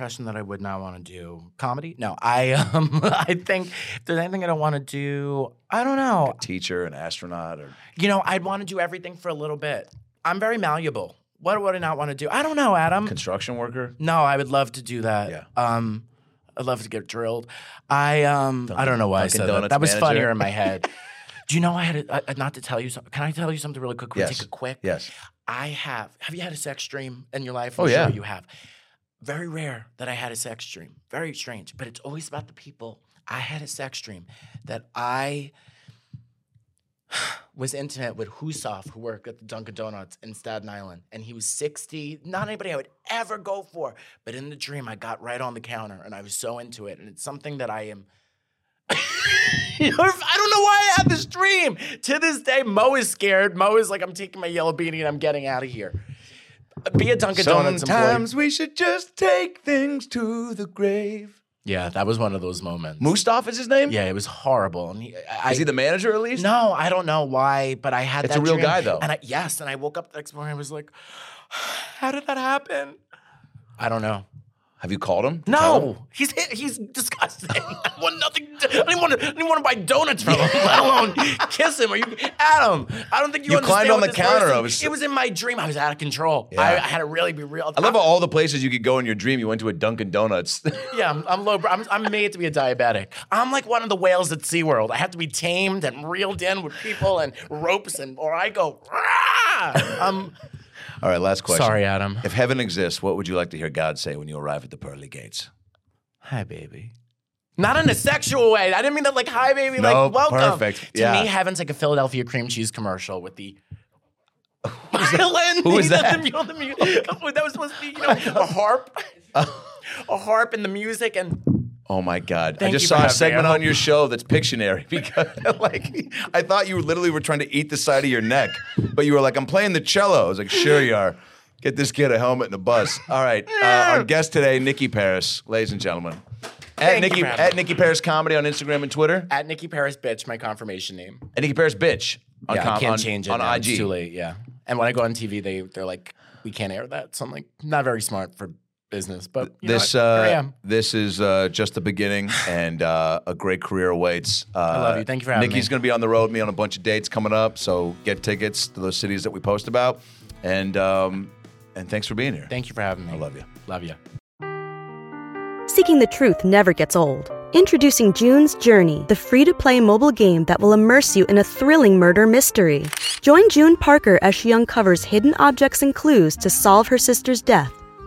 Profession that I would not want to do, comedy. No, I *laughs* um, I think if there's anything I don't want to do, I don't know. Teacher, an astronaut, or You know, I'd want to do everything for a little bit. I'm very malleable. What would I not want to do? I don't know, Adam. construction worker? no, I would love to do that. Yeah. Um, I'd love to get drilled. I um, I don't know why I Dunkin' said that. Donuts That was manager. funnier in my *laughs* head. do you know I had a, uh, not to tell you something? Can I tell you something really quick? Can we Yes. Take a quick. Yes. I have. Have you had a sex dream in your life? Oh, I'm yeah. Sure you have. Very rare that I had a sex dream. Very strange, but it's always about the people. I had a sex dream that I *sighs* was intimate with Husov, who worked at the Dunkin' Donuts in Staten Island, and he was 60. Not anybody I would ever go for, but in the dream, I got right on the counter, and I was so into it, and it's something that I am. *laughs* I don't know why I had this dream. To this day, Mo is scared. Mo is like, I'm taking my yellow beanie and I'm getting out of here. Be a Dunkin' Donuts employee. Sometimes we should just take things to the grave. Yeah, that was one of those moments. Mustaf is his name? Yeah, it was horrible. And he, I, Is he the manager at least? No, I don't know why, but I had It's that a real dream. guy, though. And I, yes, and I woke up the next morning. I was like, *sighs* "How did that happen?" I don't know. Have you called him? Tell him? No, he's he's disgusting. *laughs* I want nothing. To, I didn't want to. I didn't want to buy donuts from him, *laughs* let alone kiss him. Are you, Adam? I don't think you. You climbed on the counter. person- I was- It was in my dream. I was out of control. Yeah. I, I had to really be real. I love how all the places you could go in your dream, you went to a Dunkin' Donuts. *laughs* Yeah, I'm, I'm low. I'm, I'm made to be a diabetic. I'm like one of the whales at SeaWorld. I have to be tamed and reeled in with people and ropes, and or I go. Rah! Um, All right, last question. sorry, Adam. If heaven exists, what would you like to hear God say when you arrive at the pearly gates? Hi, baby. Not in a sexual way. I didn't mean that like hi, baby. No, like welcome. perfect. To Yeah. me, heaven's like a Philadelphia cream cheese commercial with the. *laughs* Violin. Who was that? The, the *laughs* that was supposed to be, you know, a harp, *laughs* uh. a harp, and the music, and Oh my God! I just saw a segment on your show that's Pictionary *laughs* because, like, I thought you literally were trying to eat the side of your neck, but you were like, "I'm playing the cello." I was like, "Sure you are." Get this kid a helmet and a bus. All right, uh, our guest today, Nikki Paris, ladies and gentlemen. At Thank Nikki having at. Nikki Paris Comedy on Instagram and Twitter. at Nikki Paris, bitch, my confirmation name. At Nikki Paris Bitch on, yeah, com- I can't on- change it on now. IG. It's too late. Yeah, and when I go on TV, they they're like, we can't air that. So I'm like, not very smart for business. But you know this? Here I uh, am. this is uh, just the beginning, and uh, a great career awaits. Uh, *laughs* I love you. Thank you for having Nikki's me. going to be on the road with me on a bunch of dates coming up, so get tickets to those cities that we post about, and um, and thanks for being here. Thank you for having me. I love you. Love you. Seeking the truth never gets old. Introducing June's Journey, the free to play mobile game that will immerse you in a thrilling murder mystery. Join June Parker as she uncovers hidden objects and clues to solve her sister's death